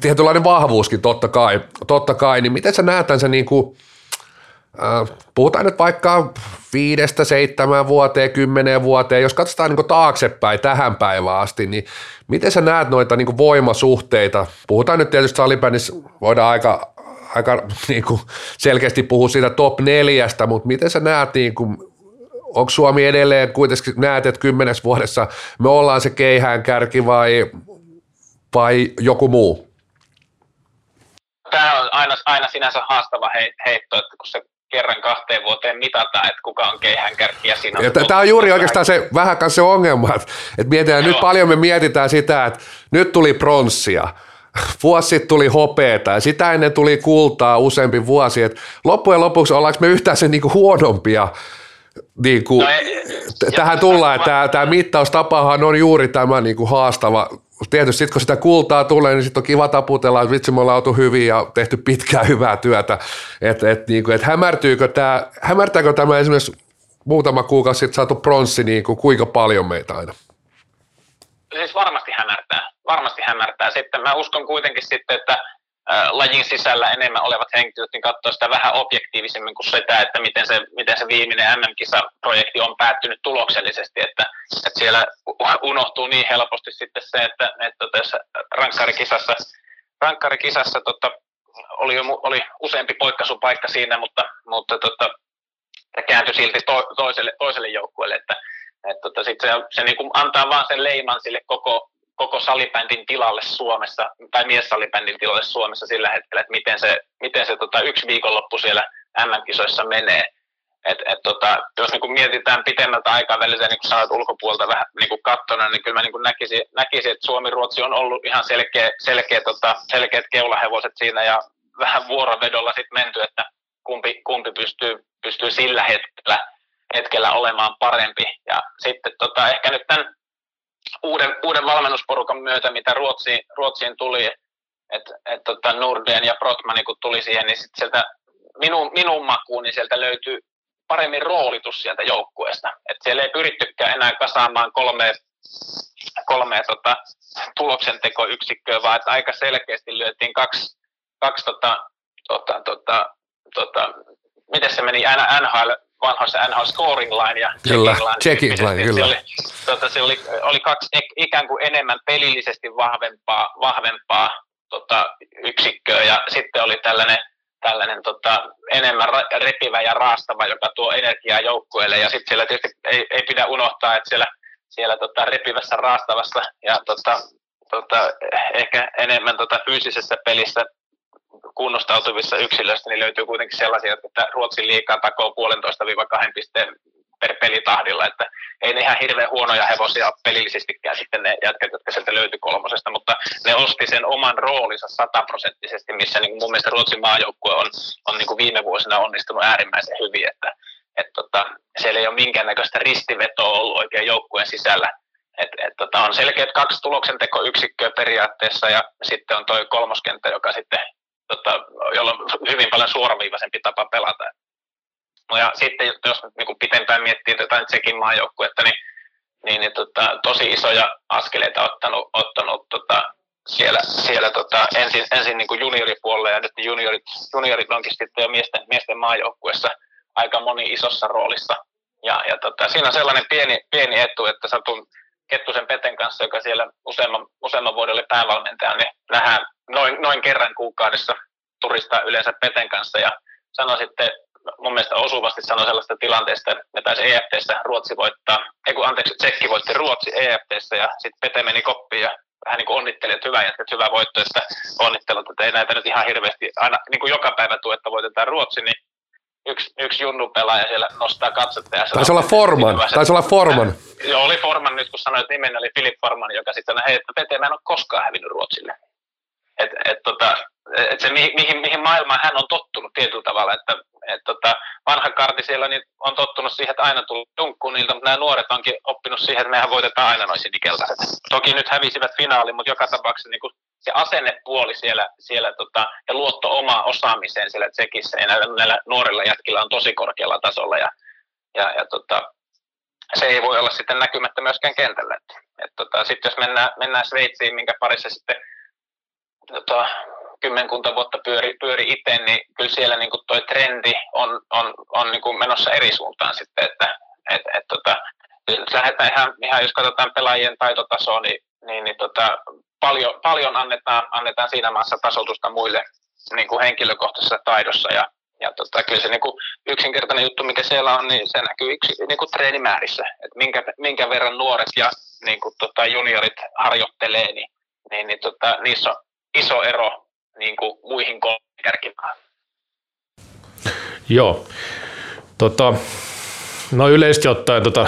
tietynlainen vahvuuskin totta kai, totta kai niin miten sä näet tämän se niin kuin, äh, puhutaan nyt vaikka viidestä, seitsemän vuoteen, kymmeneen vuoteen, jos katsotaan niin taaksepäin tähän päivään asti, niin miten sä näet noita niin voimasuhteita? Puhutaan nyt tietysti salibändissä, voidaan aika, aika niin kuin selkeästi puhua siitä top neljästä, mutta miten sä näet, niin kuin, onko Suomi edelleen kuitenkin näet, että kymmenes vuodessa me ollaan se keihään kärki vai, vai joku muu? Tämä on aina, aina sinänsä haastava heitto, että kun se kerran kahteen vuoteen mitataan, että kuka on keihään kärki ja siinä on Tämä on juuri oikeastaan se vähän kanssa se ongelma, että, että mietitään, nyt paljon me mietitään sitä, että nyt tuli pronssia, vuosi tuli hopeeta ja sitä ennen tuli kultaa useampi vuosi, että loppujen lopuksi ollaanko me yhtään se niinku huonompia niin kuin, no ei, tähän tullaan, että tämä, mittaustapahan on juuri tämä niin kuin haastava. Tietysti sitten kun sitä kultaa tulee, niin sitten on kiva taputella, että vitsi me ollaan oltu hyvin ja tehty pitkää hyvää työtä. Että et, niin kuin, et hämärtyykö tämä, hämärtääkö tämä esimerkiksi muutama kuukausi sitten saatu pronssi, niin kuin, kuinka paljon meitä aina? Siis varmasti hämärtää, varmasti hämärtää. Sitten mä uskon kuitenkin sitten, että lajin sisällä enemmän olevat henkilöt, niin katsoa sitä vähän objektiivisemmin kuin sitä, että miten se, miten se viimeinen MM-kisaprojekti on päättynyt tuloksellisesti, että, että siellä unohtuu niin helposti sitten se, että, että tässä rankkarikisassa, rankkarikisassa tota, oli, jo, oli useampi poikkasupaikka siinä, mutta, mutta tota, kääntyi silti to, toiselle, toiselle joukkueelle, että, että tota, sit se, se niin kuin antaa vaan sen leiman sille koko, koko salibändin tilalle Suomessa, tai miessalibändin tilalle Suomessa sillä hetkellä, että miten se, miten se tota, yksi viikonloppu siellä MM-kisoissa menee. Et, et, tota, jos niin mietitään pitemmältä aikaväliltä, niin kuin sanoit ulkopuolelta vähän niin kattona, niin kyllä mä niin näkisin, näkisin, että Suomi-Ruotsi on ollut ihan selkeä, selkeä, tota, selkeät keulahevoset siinä ja vähän vuorovedolla sitten menty, että kumpi, kumpi pystyy, pystyy sillä hetkellä, hetkellä olemaan parempi. Ja sitten tota, ehkä nyt tämän uuden, uuden valmennusporukan myötä, mitä Ruotsiin, Ruotsiin tuli, että et, tota Norden ja Brotman kun tuli siihen, niin sit sieltä minun, minun makuun, niin sieltä löytyy paremmin roolitus sieltä joukkueesta. Et siellä ei pyrittykään enää kasaamaan kolme, kolme tota, tuloksentekoyksikköä, vaan että aika selkeästi löytiin kaksi, kaksi tota, tota, tota, tota, miten se meni, NHL vanhoissa NHL scoring line ja kyllä, checking line. Line kyllä. Oli, tota, se oli, oli kaksi ikään kuin enemmän pelillisesti vahvempaa, vahvempaa tota, yksikköä ja sitten oli tällainen, tällainen tota, enemmän repivä ja raastava, joka tuo energiaa joukkueelle ja sitten siellä tietysti ei, ei pidä unohtaa, että siellä, siellä tota, repivässä raastavassa ja tota, tota, ehkä enemmän tota, fyysisessä pelissä kunnostautuvissa yksilöistä niin löytyy kuitenkin sellaisia, että Ruotsin liikaa takoo puolentoista viiva kahden pisteen per pelitahdilla, että ei ne ihan hirveän huonoja hevosia pelillisestikään sitten ne jätkät, jotka sieltä löytyi kolmosesta, mutta ne osti sen oman roolinsa sataprosenttisesti, missä niin mun mielestä Ruotsin maajoukkue on, on niin kuin viime vuosina onnistunut äärimmäisen hyvin, että et tota, siellä ei ole minkäännäköistä ristivetoa ollut oikein joukkueen sisällä, et, et tota, on selkeät kaksi tuloksentekoyksikköä periaatteessa ja sitten on tuo kolmoskenttä, joka sitten, tota, jolla on hyvin paljon suoraviivaisempi tapa pelata. No ja sitten jos niin pitempään miettii jotain Tsekin maajoukkuetta, niin, niin, niin tota, tosi isoja askeleita ottanut, ottanut tota, siellä, siellä tota, ensin, ensin niin junioripuolella ja nyt juniorit, juniorit onkin sitten jo miesten, miesten maajoukkuessa aika moni isossa roolissa. Ja, ja tota, siinä on sellainen pieni, pieni etu, että satun Kettusen Peten kanssa, joka siellä useamman, useamman vuoden oli päävalmentaja, niin nähdään noin, noin kerran kuukaudessa turista yleensä Peten kanssa ja sanoi sitten, mun mielestä osuvasti sanoi sellaista tilanteesta, että taisi EFTssä Ruotsi voittaa, ei kun anteeksi, Tsekki voitti Ruotsi EFTssä ja sitten Pete meni koppiin ja vähän niin kuin onnitteli, että hyvä jätkä, hyvä voitto, että onnittelut, että ei näitä nyt ihan hirveästi aina niin kuin joka päivä tule, että voitetaan Ruotsi, niin yksi, yksi junnu pelaaja siellä nostaa katsetta. Ja Taisi olla Forman, taisi olla Forman. Joo, oli Forman nyt, kun sanoit nimen, oli Philip Forman, joka sitten sanoi, hei, että Pete, mä en ole koskaan hävinnyt Ruotsille. Et, et, tota, et se, mihin, mihin maailmaan hän on tottunut tietyllä tavalla, että et, tota, vanha karti siellä niin on tottunut siihen, että aina tulee tunkkuun niiltä, mutta nämä nuoret onkin oppinut siihen, että mehän voitetaan aina noin sinikeltaiset. Toki nyt hävisivät finaali, mutta joka tapauksessa niin kuin se asennepuoli siellä, siellä tota, ja luotto omaan osaamiseen siellä Tsekissä ja näillä, näillä nuorilla jätkillä on tosi korkealla tasolla ja, ja, ja tota, se ei voi olla sitten näkymättä myöskään kentällä. Et, tota, sitten jos mennään, mennään Sveitsiin, minkä parissa sitten tota, kymmenkunta vuotta pyöri, pyöri itse, niin kyllä siellä niin toi trendi on, on, on niin kuin menossa eri suuntaan sitten, että et, et, tota, lähdetään ihan, ihan, jos katsotaan pelaajien taitotasoa, niin, niin, niin tota, paljon, paljon annetaan, annetaan siinä maassa tasotusta muille niin kuin henkilökohtaisessa taidossa ja, ja tota, kyllä se niin kuin yksinkertainen juttu, mikä siellä on, niin se näkyy yksi, niin kuin treenimäärissä, että minkä, minkä verran nuoret ja niin kuin, tota, juniorit harjoittelee, niin, niin, niin tota, niissä on iso ero niin kuin muihin kärkimään. Joo. Tota, no yleisesti ottaen tota,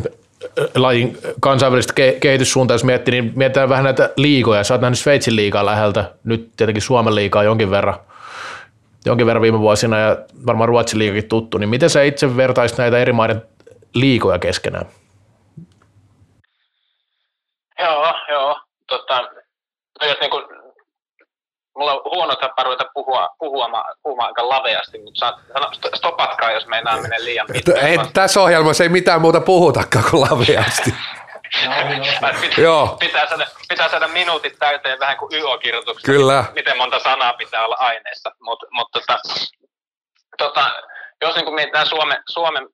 lajin kansainvälistä kehityssuuntaa, jos miettii, niin mietitään vähän näitä liigoja. Sä oot nähnyt Sveitsin liigaa läheltä, nyt tietenkin Suomen liigaa jonkin verran, jonkin verran viime vuosina ja varmaan Ruotsin liigakin tuttu, niin miten sä itse vertaisit näitä eri maiden liigoja keskenään? Joo, joo. Tota, no jos niin kuin mulla on huono tapa ruveta puhua, puhua, puhua aika laveasti, mutta saat, sano, stopatkaa, jos meinaa mennä liian pitkään. Ei, tässä ohjelmassa ei mitään muuta puhutakaan kuin laveasti. pitää, Joo. Pitää, saada, pitää saada minuutit täyteen vähän kuin YO-kirjoituksessa. Kyllä. Miten monta sanaa pitää olla aineessa. Mutta mut, tota, tota, jos niin mietitään Suomen, Suomen,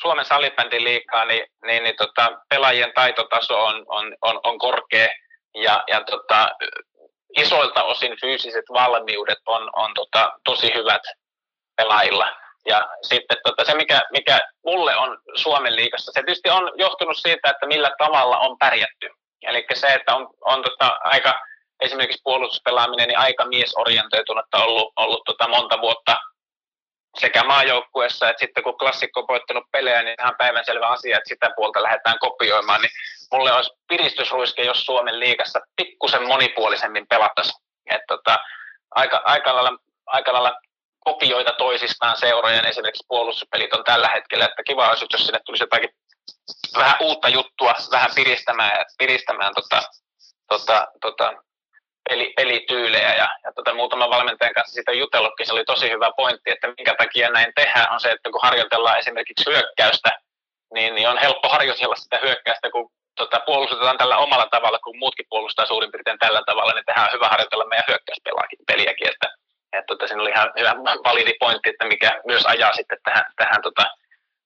Suomen salibändin liikaa, niin, niin, niin tota, pelaajien taitotaso on, on, on, on korkea ja, ja tota, isoilta osin fyysiset valmiudet on, on tota, tosi hyvät pelaajilla. Ja sitten tota, se, mikä, mikä mulle on Suomen liigassa, se tietysti on johtunut siitä, että millä tavalla on pärjätty. Eli se, että on, on tota, aika, esimerkiksi puolustuspelaaminen, niin aika miesorientoitunutta ollut, ollut tota monta vuotta sekä maajoukkuessa että sitten kun klassikko on voittanut pelejä, niin ihan päivänselvä asia, että sitä puolta lähdetään kopioimaan, niin mulle olisi piristysruiske, jos Suomen liigassa pikkusen monipuolisemmin pelattaisiin. Että tota, aika, aika, lailla, aika lailla kopioita toisistaan seurojen esimerkiksi puolustuspelit on tällä hetkellä, että kiva olisi, jos sinne tulisi jotakin vähän uutta juttua, vähän piristämään, piristämään tota, tota, tota, peli, pelityylejä ja, ja tota, muutaman valmentajan kanssa siitä jutellutkin, se oli tosi hyvä pointti, että minkä takia näin tehdään, on se, että kun harjoitellaan esimerkiksi hyökkäystä, niin, niin on helppo harjoitella sitä hyökkäystä, kun tota, puolustetaan tällä omalla tavalla, kun muutkin puolustaa suurin piirtein tällä tavalla, niin tehdään hyvä harjoitella meidän hyökkäyspeliäkin, että, että tota, siinä oli ihan hyvä validi pointti, että mikä myös ajaa sitten tähän, tähän tota,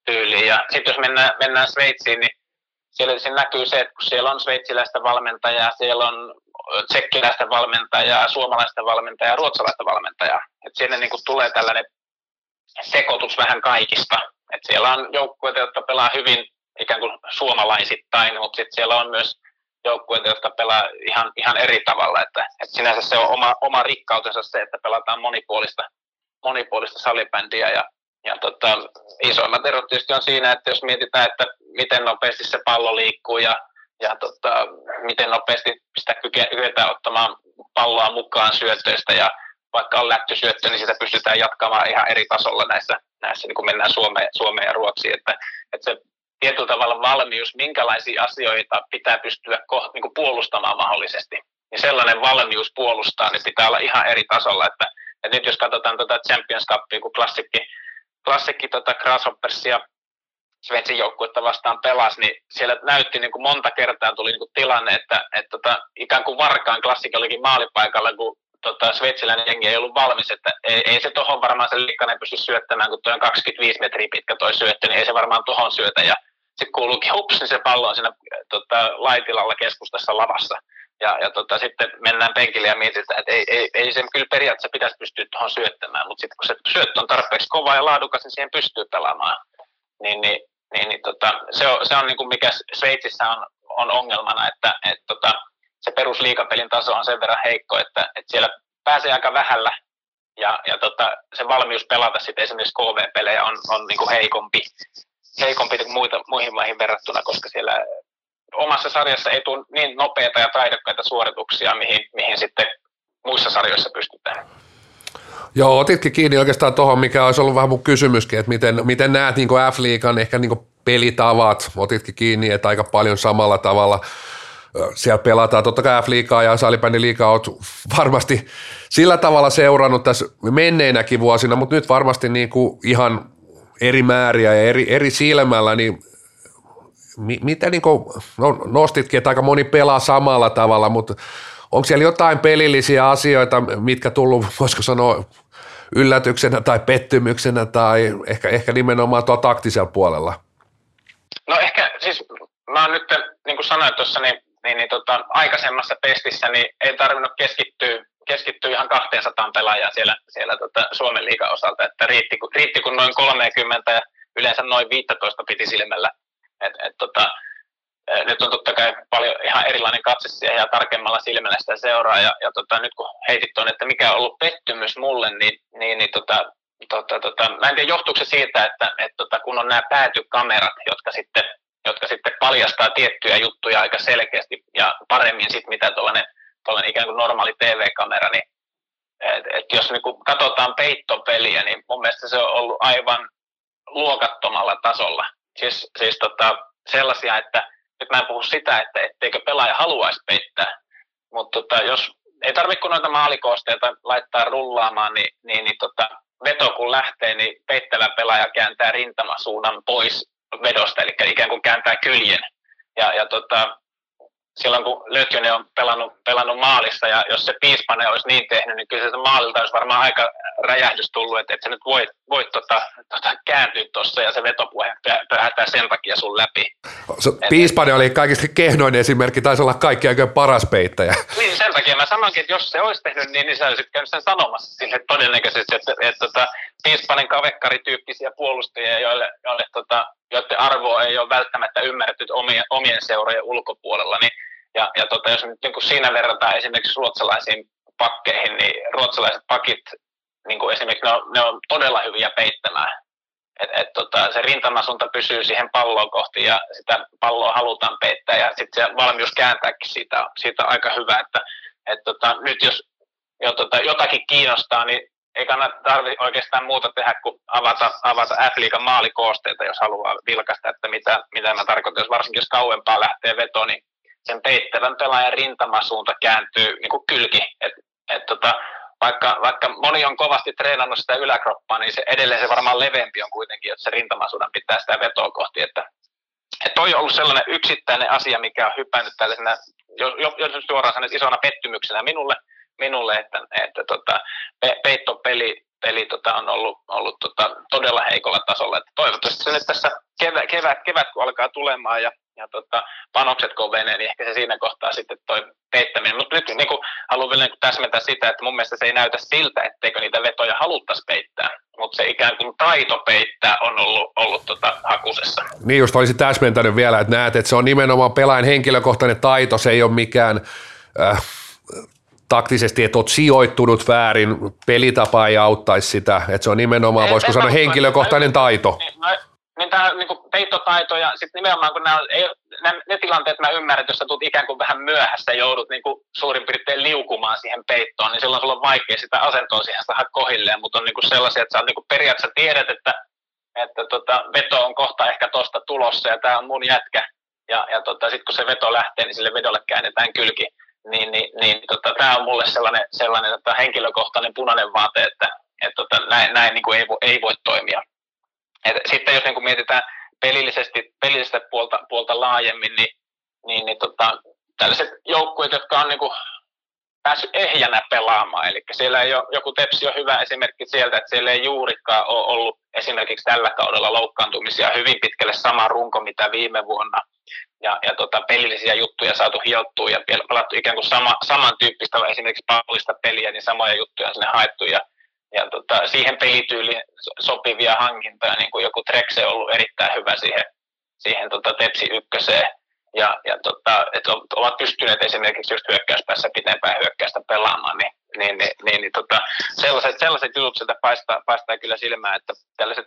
tyyliin. Ja sitten jos mennään, mennään Sveitsiin, niin siellä, näkyy se, että kun siellä on sveitsiläistä valmentajaa, siellä on tsekkiläistä valmentajaa, suomalaista valmentajaa, ruotsalaista valmentajaa. Et sinne niin tulee tällainen sekoitus vähän kaikista. Et siellä on joukkueita, jotka pelaa hyvin ikään kuin suomalaisittain, mutta sitten siellä on myös joukkueita, jotka pelaa ihan, ihan eri tavalla. Että, et sinänsä se on oma, oma rikkautensa se, että pelataan monipuolista, monipuolista salibändiä ja, ja tota, isoimmat erot tietysti on siinä, että jos mietitään, että miten nopeasti se pallo liikkuu ja, ja tota, miten nopeasti sitä kyetään ottamaan palloa mukaan syötöistä ja vaikka on lättysyöttö, niin sitä pystytään jatkamaan ihan eri tasolla näissä, näissä niin kun mennään Suomeen, Suomeen ja Ruotsiin. Että, että se tietyllä tavalla valmius, minkälaisia asioita pitää pystyä niin kuin puolustamaan mahdollisesti. Niin sellainen valmius puolustaa niin pitää olla ihan eri tasolla. Että, että nyt jos katsotaan tuota Champions Cupia, kun klassikki, klassikki tota Grasshoppersia Sveitsin joukkuetta vastaan pelasi, niin siellä näytti niin kuin monta kertaa tuli niin kuin tilanne, että, että tota, ikään kuin varkaan klassikki olikin maalipaikalla, kun tota, sveitsiläinen jengi ei ollut valmis, että ei, ei se tuohon varmaan se Likkanen pysty syöttämään, kun tuo on 25 metriä pitkä toi syöttö, niin ei se varmaan tuohon syötä. Ja sitten kuuluukin hups, niin se pallo on siinä tota, laitilalla keskustassa lavassa. Ja, ja tota, sitten mennään penkille ja mietitään, että ei, ei, ei sen kyllä periaatteessa pitäisi pystyä tuohon syöttämään, mutta sitten kun se syöttö on tarpeeksi kova ja laadukas, niin siihen pystyy pelaamaan. Niin, niin, niin, niin tota, se on, se on niin kuin mikä Sveitsissä on, on ongelmana, että et, tota, se perusliikapelin taso on sen verran heikko, että, että siellä pääsee aika vähällä ja, ja tota, se valmius pelata sitten esimerkiksi KV-pelejä on, on niin kuin heikompi, heikompi kuin muita, muihin maihin verrattuna, koska siellä omassa sarjassa ei tule niin nopeita ja taidokkaita suorituksia, mihin, mihin sitten muissa sarjoissa pystytään. Joo, otitkin kiinni oikeastaan tuohon, mikä olisi ollut vähän mun kysymyskin, että miten, miten näet niin F-liigan ehkä niin pelitavat, otitkin kiinni, että aika paljon samalla tavalla siellä pelataan. Totta kai F-liigaa ja salibändin liigaa olet varmasti sillä tavalla seurannut tässä menneinäkin vuosina, mutta nyt varmasti niin kuin ihan eri määriä ja eri, eri silmällä, niin mitä niin kuin, no, nostitkin, että aika moni pelaa samalla tavalla, mutta onko siellä jotain pelillisiä asioita, mitkä tullut, voisiko sanoa, yllätyksenä tai pettymyksenä tai ehkä, ehkä nimenomaan tuo taktisella puolella? No ehkä siis mä oon nyt, niin kuin sanoin tuossa, niin, niin, niin tota, aikaisemmassa pestissä niin ei tarvinnut keskittyä, keskittyä ihan 200 pelaajaa siellä, siellä tota Suomen liigan osalta, että riitti, riitti kun noin 30 ja yleensä noin 15 piti silmällä. Et, et, tota, nyt on totta kai paljon ihan erilainen katse siihen ja tarkemmalla silmällä sitä seuraa. Ja, ja tota, nyt kun heitit tuon, että mikä on ollut pettymys mulle, niin, niin, niin tota, tota, tota, mä en tiedä johtuuko se siitä, että et, tota, kun on nämä päätykamerat, jotka sitten, jotka sitten paljastaa tiettyjä juttuja aika selkeästi ja paremmin sitten mitä tuollainen, tuollainen ikään kuin normaali TV-kamera, niin et, et jos niin katsotaan peittopeliä, niin mun mielestä se on ollut aivan luokattomalla tasolla. Siis, siis tota, sellaisia, että nyt mä en puhu sitä, että etteikö pelaaja haluaisi peittää, mutta tota, jos ei tarvitse kun noita maalikoosteita laittaa rullaamaan, niin, niin, niin tota, veto kun lähtee, niin peittävä pelaaja kääntää rintamasuunnan pois vedosta, eli ikään kuin kääntää kyljen. Ja, ja tota, silloin kun Lötjönen on pelannut, pelannut maalissa ja jos se Piispanen olisi niin tehnyt, niin kyllä se maalilta olisi varmaan aika räjähdys tullut, että et sä nyt voit, voit tota, tota kääntyä tuossa ja se vetopuhe pöhätää sen takia sun läpi. Se, Piispanen oli kaikista kehnoin esimerkki, taisi olla kaikki aika paras peittäjä. Niin, sen takia mä sanoinkin, että jos se olisi tehnyt niin, niin sä olisit käynyt sen sanomassa sille todennäköisesti, että, että, että tota, Piispanen kavekkarityyppisiä puolustajia, joille, joille tota, joiden arvoa ei ole välttämättä ymmärretty omien, omien seurojen ulkopuolella, niin ja, ja tota, jos nyt niin siinä verrataan esimerkiksi ruotsalaisiin pakkeihin, niin ruotsalaiset pakit niin kuin esimerkiksi ne on, ne on todella hyviä peittämään. Et, et, tota, se rintamasunta pysyy siihen palloon kohti ja sitä palloa halutaan peittää ja sitten se valmius kääntääkin siitä, siitä on aika hyvä, että et, tota, nyt jos jo, tota, jotakin kiinnostaa, niin ei kannata tarvitse oikeastaan muuta tehdä kuin avata, avata F-liigan maalikoosteita, jos haluaa vilkaista, että mitä, mitä mä tarkoitan. Jos varsinkin jos kauempaa lähtee veto, niin sen peittävän pelaajan rintamasuunta kääntyy niin kuin kylki. Et, et tota, vaikka, vaikka moni on kovasti treenannut sitä yläkroppaa, niin se edelleen se varmaan leveämpi on kuitenkin, että se rintamasuunnan pitää sitä vetoa kohti. Että, et toi on ollut sellainen yksittäinen asia, mikä on hypännyt tällaisena, jos, jos suoraan sanon, isona pettymyksenä minulle, minulle että, että tota, pe, peittopeli peli tota, on ollut, ollut tota, todella heikolla tasolla. Että toivottavasti se nyt tässä kevät, kevät, kevät kun alkaa tulemaan ja ja tota, panokset kovenee, niin ehkä se siinä kohtaa sitten toi peittäminen. Mutta nyt niin kuin, haluan vielä niin täsmentää sitä, että mun mielestä se ei näytä siltä, etteikö niitä vetoja haluttaisi peittää. Mutta se ikään kuin taito peittää on ollut, ollut tota, hakusessa. Niin just olisi täsmentänyt vielä, että näet, että se on nimenomaan pelaajan henkilökohtainen taito, se ei ole mikään äh, taktisesti, että oot sijoittunut väärin, pelitapa ei auttaisi sitä, että se on nimenomaan, voisiko sanoa, henkilökohtainen taito. Niin, no, niin tämä niin kuin peittotaito ja sitten nimenomaan kun nämä, ei, nämä, ne tilanteet mä ymmärrän, että jos sä tulet ikään kuin vähän myöhässä ja joudut niin kuin suurin piirtein liukumaan siihen peittoon, niin silloin sulla on vaikea sitä asentoa siihen saada kohilleen, mutta on niin kuin sellaisia, että sä niin kuin periaatteessa tiedät, että, että tota, veto on kohta ehkä tuosta tulossa ja tämä on mun jätkä, ja, ja tota, sitten kun se veto lähtee, niin sille vedolle käännetään kylki, niin, niin, niin tota, tämä on mulle sellainen, sellainen tota, henkilökohtainen punainen vaate, että et, tota, näin, näin niin kuin ei, voi, ei voi toimia. Et sitten jos niin mietitään pelillisesti, pelillistä puolta, puolta laajemmin, niin, niin, niin tota, tällaiset joukkueet, jotka on niin kuin päässyt ehjänä pelaamaan, eli siellä ei ole, joku Tepsi on hyvä esimerkki sieltä, että siellä ei juurikaan ole ollut esimerkiksi tällä kaudella loukkaantumisia hyvin pitkälle sama runko mitä viime vuonna, ja, ja tota, pelillisiä juttuja saatu hiottua ja pelattu ikään kuin sama, samantyyppistä esimerkiksi pallista peliä, niin samoja juttuja on sinne haettu, ja ja tota, siihen pelityyliin sopivia hankintoja, niin kuin joku Trexe on ollut erittäin hyvä siihen, siihen tota Tepsi ykköseen. Ja, ja tota, että ovat pystyneet esimerkiksi just hyökkäyspäässä pitempään hyökkäystä pelaamaan, niin, niin, niin, niin, niin tota, sellaiset, sellaiset jutut sieltä paistaa, paistaa kyllä silmään, että tällaiset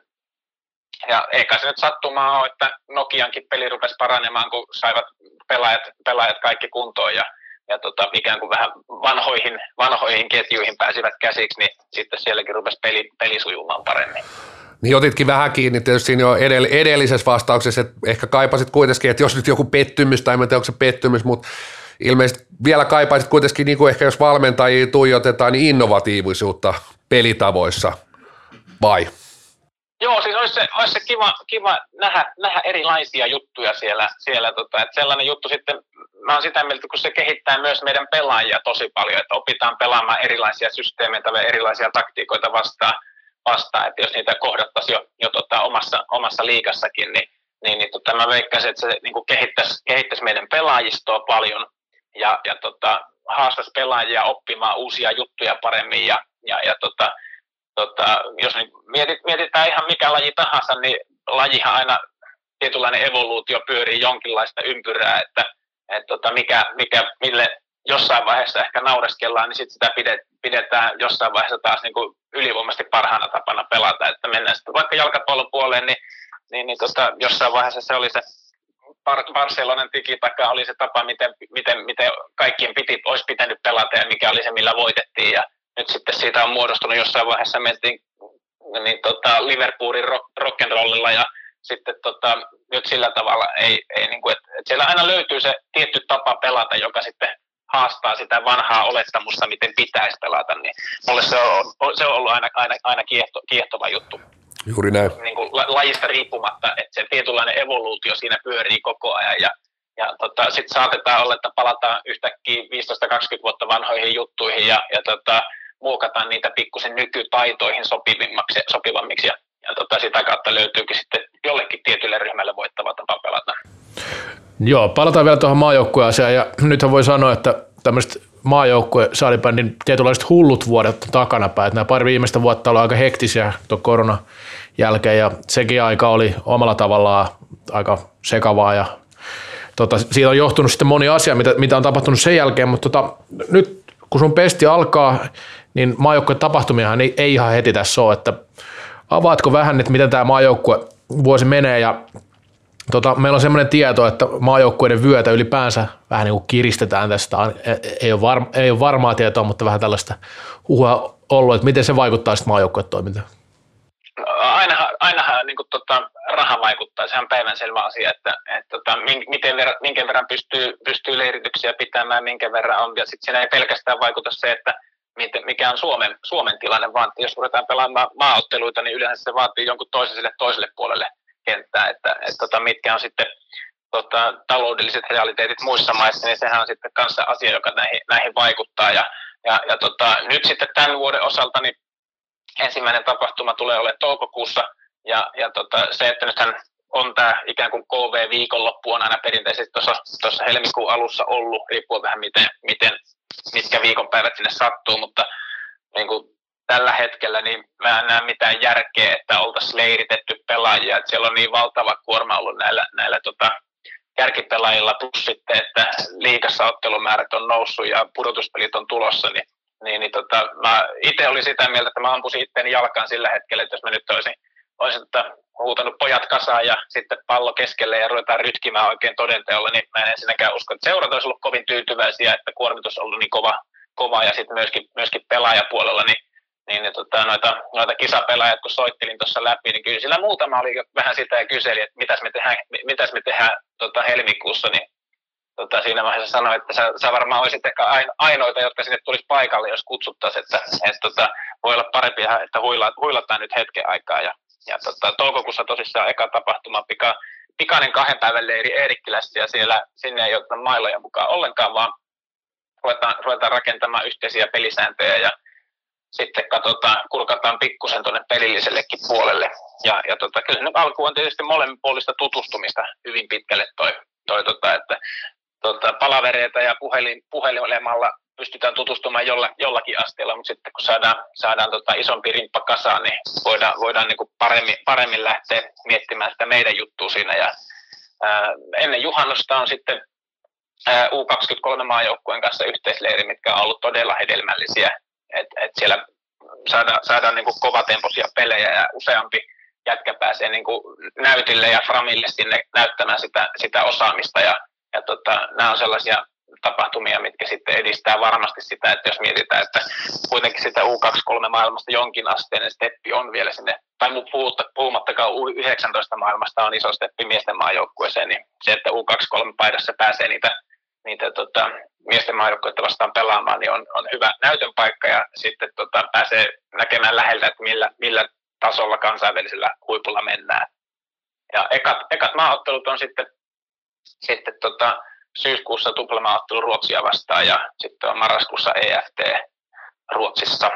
ja eikä se nyt sattumaa ole, että Nokiankin peli rupesi paranemaan, kun saivat pelaajat, pelaajat kaikki kuntoon ja ja tota, ikään kuin vähän vanhoihin, vanhoihin ketjuihin pääsivät käsiksi, niin sitten sielläkin rupesi peli, peli sujumaan paremmin. Niin otitkin vähän kiinni tietysti jo edell- edellisessä vastauksessa, että ehkä kaipasit kuitenkin, että jos nyt joku pettymys, tai en tiedä onko se pettymys, mutta ilmeisesti vielä kaipaisit kuitenkin, niin kuin ehkä jos valmentajia tuijotetaan, niin innovatiivisuutta pelitavoissa, vai? Joo, siis olisi se, olisi se kiva, kiva nähdä, nähdä, erilaisia juttuja siellä, siellä tota, että sellainen juttu sitten, mä olen sitä mieltä, kun se kehittää myös meidän pelaajia tosi paljon, että opitaan pelaamaan erilaisia systeemeitä ja erilaisia taktiikoita vastaan, vastaan että jos niitä kohdattaisiin jo, jo tota, omassa, omassa liikassakin, niin, niin, niin tota, mä veikkaisin, että se niin kehittäisi, kehittäisi meidän pelaajistoa paljon ja, ja tota, haastaisi pelaajia oppimaan uusia juttuja paremmin ja, ja, ja tota, tota, jos niin mietit, mietitään ihan mikä laji tahansa, niin lajihan aina tietynlainen evoluutio pyörii jonkinlaista ympyrää, että et tota, mikä, mikä, mille jossain vaiheessa ehkä naureskellaan, niin sit sitä pidetään jossain vaiheessa taas niin kuin ylivoimaisesti parhaana tapana pelata, että mennään sitten vaikka jalkapallon puoleen, niin, niin, niin tota, jossain vaiheessa se oli se Barcelonan tikitaka oli se tapa, miten, miten, miten kaikkien piti, olisi pitänyt pelata ja mikä oli se, millä voitettiin. Ja nyt sitten siitä on muodostunut jossain vaiheessa mentiin niin tota, Liverpoolin rock, rock'n'rollilla ja sitten tota, nyt sillä tavalla ei, ei niin kuin, että, että siellä aina löytyy se tietty tapa pelata, joka sitten haastaa sitä vanhaa olettamusta, miten pitäisi pelata, niin mulle se on, se on ollut aina, aina, aina kiehto, kiehtova juttu. Juuri näin. Niin kuin lajista riippumatta, että se tietynlainen evoluutio siinä pyörii koko ajan ja, ja tota, sitten saatetaan olla, että palataan yhtäkkiä 15-20 vuotta vanhoihin juttuihin ja, ja tota, muokataan niitä pikkusen nykytaitoihin sopivammiksi, sopivammiksi ja, ja tota, sitä kautta löytyykin sitten jollekin tietylle ryhmälle voittava tapa pelata. Joo, palataan vielä tuohon maajoukkueeseen ja nythän voi sanoa, että tämmöiset maajoukkue saalibändin tietynlaiset hullut vuodet takanapäin. Että nämä pari viimeistä vuotta oli aika hektisiä tuon korona jälkeen ja sekin aika oli omalla tavallaan aika sekavaa ja tota, siitä on johtunut sitten moni asia, mitä, mitä on tapahtunut sen jälkeen, mutta tota, nyt kun sun pesti alkaa, niin maajoukkueen tapahtumiahan ei, ei ihan heti tässä ole, että avaatko vähän, että miten tämä maajoukkue vuosi menee ja tota, meillä on semmoinen tieto, että maajoukkueiden vyötä ylipäänsä vähän niin kuin kiristetään tästä, ei ole, varma, ei ole varmaa tietoa, mutta vähän tällaista uhua ollut, että miten se vaikuttaa sitten maajoukkueen toimintaan? Ainahan, ainahan niin kuin, tota, raha vaikuttaa, sehän on päivänselvä asia, että, että tota, miten verran, minkä verran pystyy, pystyy leirityksiä pitämään, minkä verran on, ja sitten siinä ei pelkästään vaikuta se, että mikä on Suomen, Suomen tilanne, vaan jos ruvetaan pelaamaan maaotteluita, niin yleensä se vaatii jonkun toisen sille toiselle puolelle kenttää, että, että, tota, mitkä on sitten tota, taloudelliset realiteetit muissa maissa, niin sehän on sitten kanssa asia, joka näihin, näihin vaikuttaa. Ja, ja, ja tota, nyt sitten tämän vuoden osalta niin ensimmäinen tapahtuma tulee olemaan toukokuussa, ja, ja tota, se, että nythän on tämä ikään kuin KV-viikonloppu on aina perinteisesti tuossa helmikuun alussa ollut, riippuu vähän miten, miten mitkä viikonpäivät sinne sattuu, mutta niin kuin tällä hetkellä niin mä en näe mitään järkeä, että oltaisiin leiritetty pelaajia. Että siellä on niin valtava kuorma ollut näillä, näillä tota, kärkipelaajilla plus sitten, että liikassa ottelumäärät on noussut ja pudotuspelit on tulossa, niin, niin, niin tota, mä itse olin sitä mieltä, että mä ampusin itteeni jalkaan sillä hetkellä, että jos mä nyt olisin, olisin tota, huutanut pojat kasaan ja sitten pallo keskelle ja ruvetaan rytkimään oikein todenteolla, niin mä en ensinnäkään usko, että seurat olisi ollut kovin tyytyväisiä, että kuormitus on ollut niin kova, kova ja sitten myöskin, myöskin pelaajapuolella, niin niin, niin tota, noita, noita kisapelaajat, kun soittelin tuossa läpi, niin kyllä sillä muutama oli vähän sitä ja kyseli, että mitäs me tehdään, mitäs me tehdään tota, helmikuussa, niin tota, siinä vaiheessa sanoi, että sä, sä varmaan olisit ehkä ainoita, jotka sinne tulisi paikalle, jos kutsuttaisiin, että et, tota, voi olla parempi, että huila, huilataan nyt hetken aikaa. Ja, ja tota, toukokuussa tosissaan eka tapahtuma, pika, pikainen kahden päivän leiri Eerikkilässä, ja siellä sinne ei oteta mailoja mukaan ollenkaan, vaan ruvetaan, ruvetaan rakentamaan yhteisiä pelisääntöjä ja sitten katsotaan, kurkataan pikkusen tuonne pelillisellekin puolelle. Ja, ja tota, kyllä se alku on tietysti molemminpuolista tutustumista hyvin pitkälle toi, toi tota, että tota, palavereita ja puhelin, puhelimella pystytään tutustumaan jolla, jollakin asteella, mutta sitten kun saadaan, saadaan tota isompi rimppa kasaan, niin voidaan, voidaan niin kuin paremmin, paremmin lähteä miettimään sitä meidän juttua siinä. Ja, ää, ennen juhannusta on sitten ää, U23-maajoukkueen kanssa yhteisleiri, mitkä on ollut todella hedelmällisiä että et siellä saadaan, saadaan niin kovatempoisia pelejä ja useampi jätkä pääsee niin näytille ja framille sinne näyttämään sitä, sitä osaamista ja, ja tota, nämä on sellaisia tapahtumia, mitkä sitten edistää varmasti sitä, että jos mietitään, että kuitenkin sitä U23-maailmasta jonkin asteinen steppi on vielä sinne, tai puhumattakaan U19-maailmasta on iso steppi miesten maajoukkueeseen, niin se, että U23-paidassa pääsee niitä niitä tota, miesten maajoukkoita vastaan pelaamaan, niin on, on hyvä näytön paikka ja sitten tota, pääsee näkemään läheltä, että millä, millä tasolla kansainvälisellä huipulla mennään. Ja ekat, ekat maaottelut on sitten, sitten tota, syyskuussa tuplamaaottelu Ruotsia vastaan ja sitten on marraskuussa EFT Ruotsissa.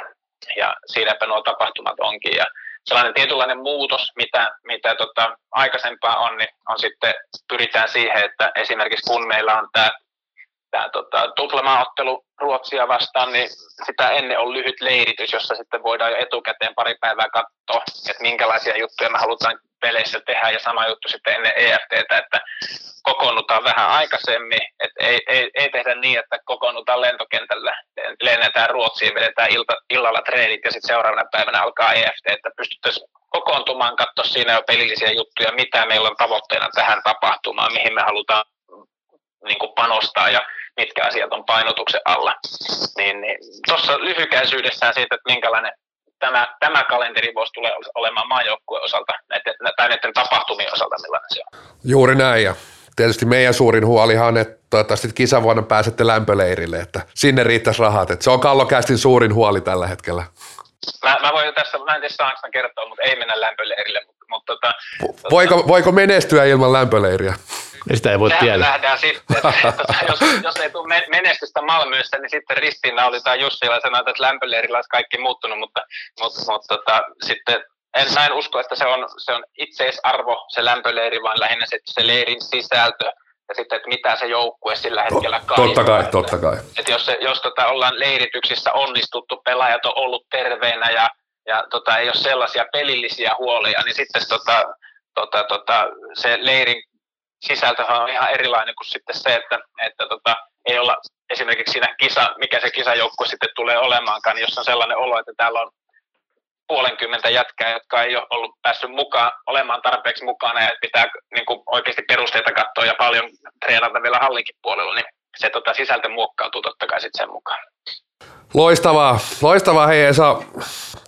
Ja siinäpä nuo tapahtumat onkin. Ja sellainen tietynlainen muutos, mitä, mitä tota, aikaisempaa on, niin on sitten pyritään siihen, että esimerkiksi kun meillä on tämä tämä tota, tuplamaaottelu Ruotsia vastaan, niin sitä ennen on lyhyt leiritys, jossa sitten voidaan jo etukäteen pari päivää katsoa, että minkälaisia juttuja me halutaan peleissä tehdä ja sama juttu sitten ennen EFTtä, että kokoonnutaan vähän aikaisemmin, että ei, ei, ei tehdä niin, että kokoonnutaan lentokentällä, lennetään Ruotsiin, vedetään ilta, illalla treenit ja sitten seuraavana päivänä alkaa EFT, että pystyttäisiin kokoontumaan, katsoa siinä jo pelillisiä juttuja, mitä meillä on tavoitteena tähän tapahtumaan, mihin me halutaan niin kuin panostaa ja mitkä asiat on painotuksen alla. Niin, niin tuossa lyhykäisyydessään siitä, että minkälainen tämä, tämä kalenteri voisi tulee olemaan maajoukkueen osalta näiden, tai näiden tapahtumien osalta, millainen se on. Juuri näin ja tietysti meidän suurin huolihan on, että toivottavasti kisavuonna pääsette lämpöleirille, että sinne riittäisi rahat. Että se on Kallokästin suurin huoli tällä hetkellä. Mä, mä voin tässä, mä en tiedä saanko kertoa, mutta ei mennä lämpöleirille. Mutta, mutta tota, voiko, tota, voiko menestyä ilman lämpöleiriä? Sitä ei voi Tähän tietää. nähdään sitten. jos, jos ei tule menestystä Malmössä, niin sitten ristiinnaulitetaan Jussilla ja sanotaan, että lämpöleirillä olisi kaikki muuttunut, mutta, mutta, mutta tota, sitten en, mä en usko, että se on, se on itseisarvo se lämpöleiri, vaan lähinnä se, se leirin sisältö ja sitten, että mitä se joukkue sillä hetkellä kaipaa. Totta kai, totta kai. Että jos, se, jos tota ollaan leirityksissä onnistuttu, pelaajat on ollut terveinä ja, ja tota, ei ole sellaisia pelillisiä huolia, niin sitten tota, tota, tota, se leirin sisältöhän on ihan erilainen kuin sitten se, että, että tota, ei olla esimerkiksi siinä kisa, mikä se kisajoukkue sitten tulee olemaankaan, niin jos on sellainen olo, että täällä on puolenkymmentä jätkää, jotka ei ole ollut päässyt mukaan, olemaan tarpeeksi mukana ja pitää niin kuin oikeasti perusteita katsoa ja paljon treenata vielä hallinkin puolella, niin se tota, sisältö muokkautuu totta kai sitten sen mukaan. Loistavaa, loistavaa hei Esa.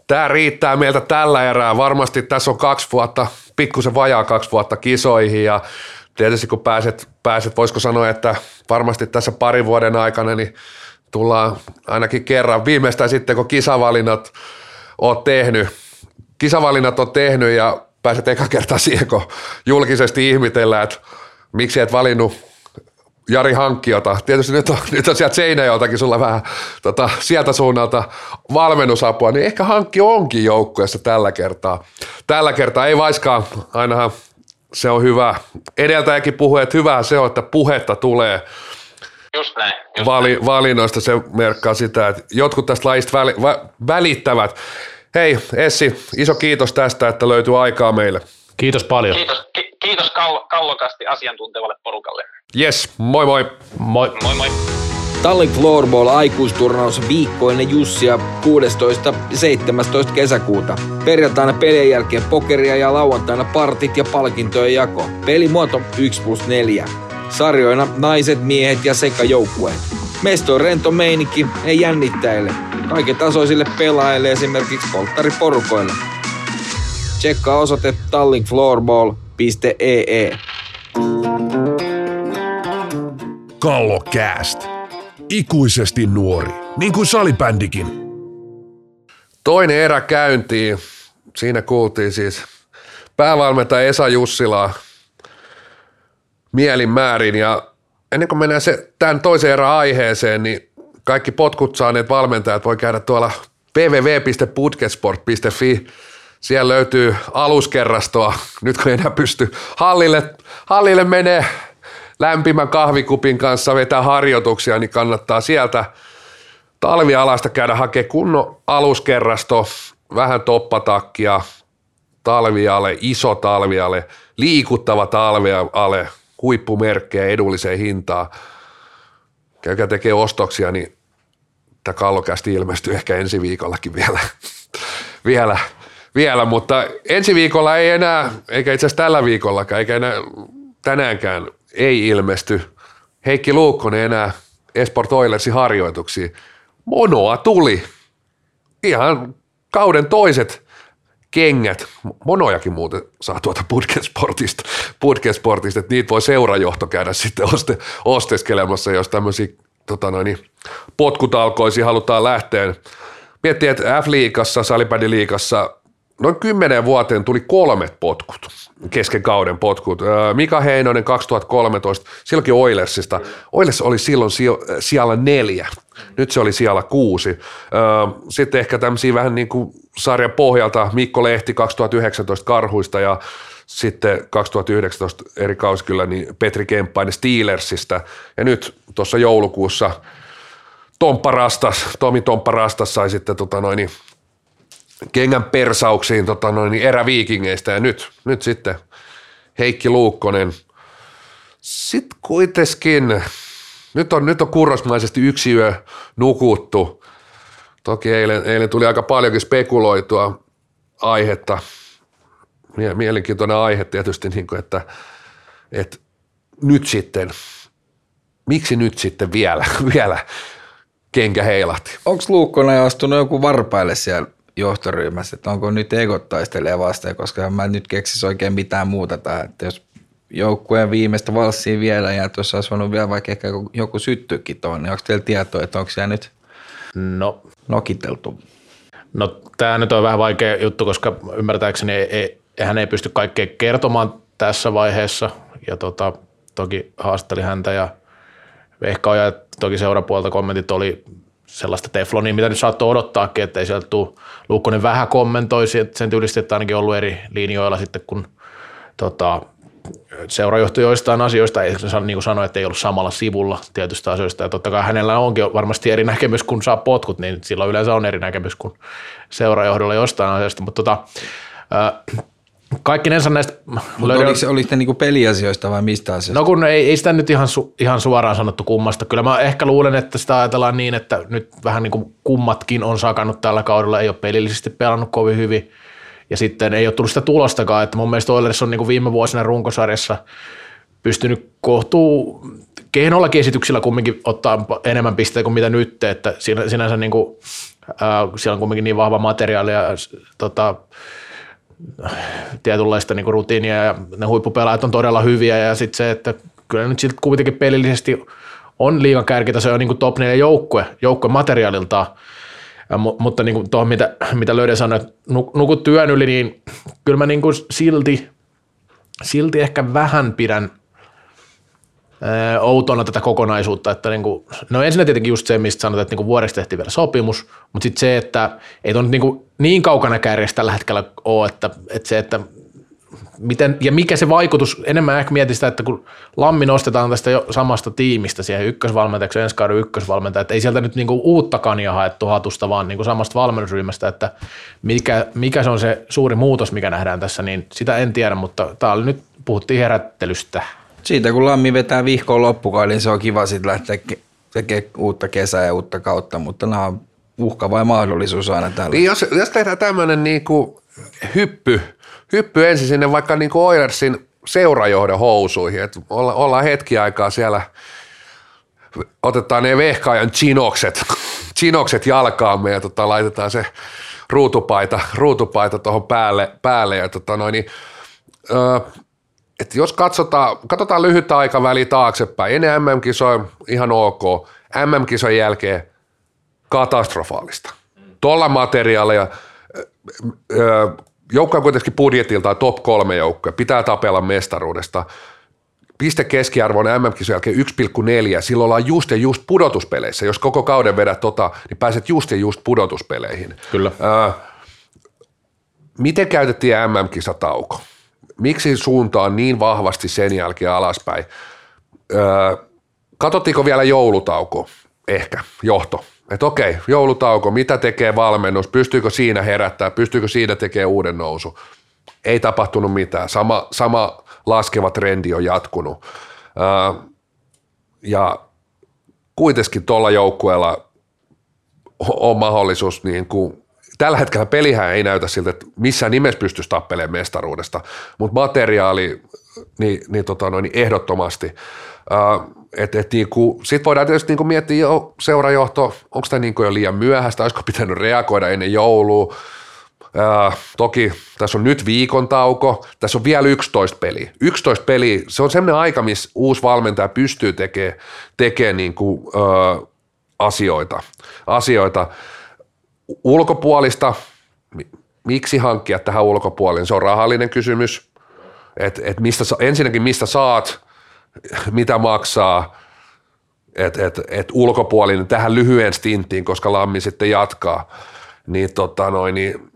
Tämä riittää meiltä tällä erää. Varmasti tässä on kaksi vuotta, pikkusen vajaa kaksi vuotta kisoihin ja tietysti kun pääset, pääset, voisiko sanoa, että varmasti tässä parin vuoden aikana niin tullaan ainakin kerran, viimeistään sitten kun kisavalinnat oot tehnyt, kisavalinnat on tehnyt ja pääset eka kertaa siihen, kun julkisesti ihmitellään, että miksi et valinnut Jari Hankkiota. Tietysti nyt on, nyt on sieltä Seinäjoltakin sulla vähän tota, sieltä suunnalta valmennusapua, niin ehkä Hankki onkin joukkueessa tällä kertaa. Tällä kertaa ei vaiskaan, ainahan se on hyvä. Edeltäjäkin puhui, että hyvä se on, että puhetta tulee. Just näin. Just Vali, näin. Valinnoista se merkkaa sitä, että jotkut tästä lajista väli, vä, välittävät. Hei Essi, iso kiitos tästä, että löytyy aikaa meille. Kiitos paljon. Kiitos, ki- kiitos Kallo, Kallokasti asiantuntevalle porukalle. Yes, moi moi. Moi. Moi moi. Tallink Floorball aikuisturnaus viikkoinen Jussia 16. ja 17. kesäkuuta. Perjantaina pelien jälkeen pokeria ja lauantaina partit ja palkintojen jako. Pelimuoto 1 plus 4. Sarjoina naiset, miehet ja sekajoukkueet. Mesto on rento meininki, ei jännittäjille. Kaiken tasoisille pelaajille esimerkiksi polttariporukoille. Tsekkaa osoite tallinkfloorball.ee. Kallokääst. Ikuisesti nuori, niin kuin salibändikin. Toinen erä käyntiin. Siinä kuultiin siis päävalmentaja Esa Jussilaa mielin määrin ja ennen kuin mennään se, tämän toisen erän aiheeseen, niin kaikki potkut saaneet valmentajat voi käydä tuolla www.putkesport.fi. Siellä löytyy aluskerrastoa, nyt kun enää pysty hallille, hallille menee lämpimän kahvikupin kanssa vetää harjoituksia, niin kannattaa sieltä talvialasta käydä hakea kunnon aluskerrasto, vähän toppatakkia, talviale, iso talviale, liikuttava talviale, huippumerkkejä edulliseen hintaan. Käykää tekee ostoksia, niin tämä kallokästi ilmestyy ehkä ensi viikollakin vielä. vielä, vielä, mutta ensi viikolla ei enää, eikä itse asiassa tällä viikollakaan, eikä enää tänäänkään ei ilmesty Heikki Luukkonen enää Esport Oilersin harjoituksiin. Monoa tuli. Ihan kauden toiset kengät. Monojakin muuten saa tuota Putkesportista, Putkesportista että niitä voi seurajohto käydä sitten oste, osteskelemassa, jos tämmöisiä tota noin, potkutalkoisiin halutaan lähteä. Miettii, että F-liigassa, salibändiliigassa noin kymmenen vuoteen tuli kolmet potkut, kesken kauden potkut. Mika Heinonen 2013, silloinkin Oilersista. Oilers oli silloin siellä neljä, nyt se oli siellä kuusi. Sitten ehkä tämmöisiä vähän niin kuin sarjan pohjalta Mikko Lehti 2019 Karhuista ja sitten 2019 eri kausi kyllä niin Petri Kemppainen Steelersistä ja nyt tuossa joulukuussa Tomppa Rastas, Tomi Tomppa Rastas sai sitten tota noin, kengän persauksiin tota noin, eräviikingeistä ja nyt, nyt sitten Heikki Luukkonen. Sitten kuitenkin, nyt on, nyt on kurrosmaisesti yksi yö nukuttu. Toki eilen, eilen tuli aika paljonkin spekuloitua aihetta. Mielenkiintoinen aihe tietysti, niin kuin, että, että nyt sitten, miksi nyt sitten vielä, vielä kenkä heilahti? Onko Luukkonen astunut joku varpaille siellä johtoryhmässä, että onko nyt egot taistelee vastaan, koska mä nyt keksis oikein mitään muuta tähän, että jos joukkueen viimeistä valssia vielä ja tuossa olisi voinut vielä vaikka ehkä joku syttykin tuonne, niin onko teillä tietoa, että onko siellä nyt no. nokiteltu? No tämä nyt on vähän vaikea juttu, koska ymmärtääkseni ei, ei, hän ei pysty kaikkea kertomaan tässä vaiheessa ja tota, toki haasteli häntä ja Vehka ja toki seurapuolta kommentit oli sellaista teflonia, mitä nyt saattoi odottaakin, että ei sieltä tule. Luukkonen vähän kommentoi sen tyylisesti, että ainakin ollut eri linjoilla sitten, kun tota, seurajohto joistain asioista, ei niin kuin sanoi, että ei ollut samalla sivulla tietystä asioista, ja totta kai hänellä onkin varmasti eri näkemys, kun saa potkut, niin silloin yleensä on eri näkemys kuin seurajohdolla jostain asiasta, mutta tota, Kaikkinensa näistä... löydän... Oliko, oliko ne niinku peliasioista vai mistä asioista? No kun ei, ei sitä nyt ihan, su, ihan suoraan sanottu kummasta. Kyllä mä ehkä luulen, että sitä ajatellaan niin, että nyt vähän niin kuin kummatkin on sakannut tällä kaudella, ei ole pelillisesti pelannut kovin hyvin. Ja sitten ei ole tullut sitä tulostakaan, että mun mielestä Oilers on niin kuin viime vuosina runkosarjassa pystynyt kohtuu kehnollakin esityksillä kumminkin ottaa enemmän pisteitä kuin mitä nyt, että sinänsä niin kuin, äh, siellä on kumminkin niin vahva materiaali ja tota, tietynlaista niin rutiinia ja ne huippupelaajat on todella hyviä ja sitten se, että kyllä nyt siltä kuitenkin pelillisesti on liigan kärkitaso jo niin top 4 joukkue, joukkue materiaaliltaan, ja, mutta niin kuin tuohon, mitä, mitä Löyden sanoi, että nukut työn yli, niin kyllä mä niin kuin silti, silti ehkä vähän pidän – outona tätä kokonaisuutta, että niin kuin, no ensin tietenkin just se, mistä sanotaan, että niin kuin vuodessa tehtiin vielä sopimus, mutta sitten se, että ei tuon niin, niin kaukana kärjestä tällä hetkellä ole, että, että se, että miten, ja mikä se vaikutus, enemmän ehkä mietin sitä, että kun Lammi nostetaan tästä jo samasta tiimistä siihen ykkösvalmentajaksi, ensi kauden ykkösvalmentaja, että ei sieltä nyt niinku uutta kania haettu hatusta, vaan niinku samasta valmennusryhmästä, että mikä, mikä se on se suuri muutos, mikä nähdään tässä, niin sitä en tiedä, mutta tämä oli nyt puhuttiin herättelystä. Siitä kun Lammi vetää vihkoon loppukauden, niin se on kiva sitten lähteä tekemään uutta kesää ja uutta kautta, mutta nämä on uhka vai mahdollisuus aina tällä. Niin jos, jos tehdään tämmöinen niinku hyppy, hyppy ensin sinne vaikka niinku Oilersin seurajohdon housuihin, että olla, ollaan hetki aikaa siellä, otetaan ne vehkaajan chinokset, chinokset jalkaamme ja tota, laitetaan se ruutupaita, ruutupaita tuohon päälle, päälle ja tota noin, niin, öö, et jos katsotaan, katsotaan lyhyttä aikaväliä taaksepäin, ennen MM-kisoja ihan ok, MM-kisojen jälkeen katastrofaalista. Tuolla materiaalia, joukko on kuitenkin budjetilta top kolme joukkoja, pitää tapella mestaruudesta. Piste keskiarvo on MM-kisojen jälkeen 1,4, silloin ollaan just ja just pudotuspeleissä. Jos koko kauden vedät tota, niin pääset just ja just pudotuspeleihin. Kyllä. Miten käytettiin MM-kisatauko? Miksi suunta on niin vahvasti sen jälkeen alaspäin? Öö, vielä joulutauko? Ehkä, johto. Että okei, joulutauko, mitä tekee valmennus, pystyykö siinä herättää, pystyykö siinä tekemään uuden nousu? Ei tapahtunut mitään, sama, sama laskeva trendi on jatkunut. Öö, ja kuitenkin tuolla joukkueella on mahdollisuus niin kuin tällä hetkellä pelihän ei näytä siltä, että missään nimessä pystyisi tappelemaan mestaruudesta, mutta materiaali niin, niin, tota noin, niin ehdottomasti. Et niinku, Sitten voidaan tietysti niinku miettiä jo seurajohto, onko tämä niinku jo liian myöhäistä, olisiko pitänyt reagoida ennen joulua. Uh, toki tässä on nyt viikon tauko, tässä on vielä 11 peli. 11 peli, se on sellainen aika, missä uusi valmentaja pystyy tekemään tekee niinku, uh, asioita. asioita ulkopuolista, miksi hankkia tähän ulkopuolelle, se on rahallinen kysymys, että et mistä, ensinnäkin mistä saat, mitä maksaa, että et, et ulkopuolinen tähän lyhyen stinttiin, koska Lammi sitten jatkaa, niin, tota noin, niin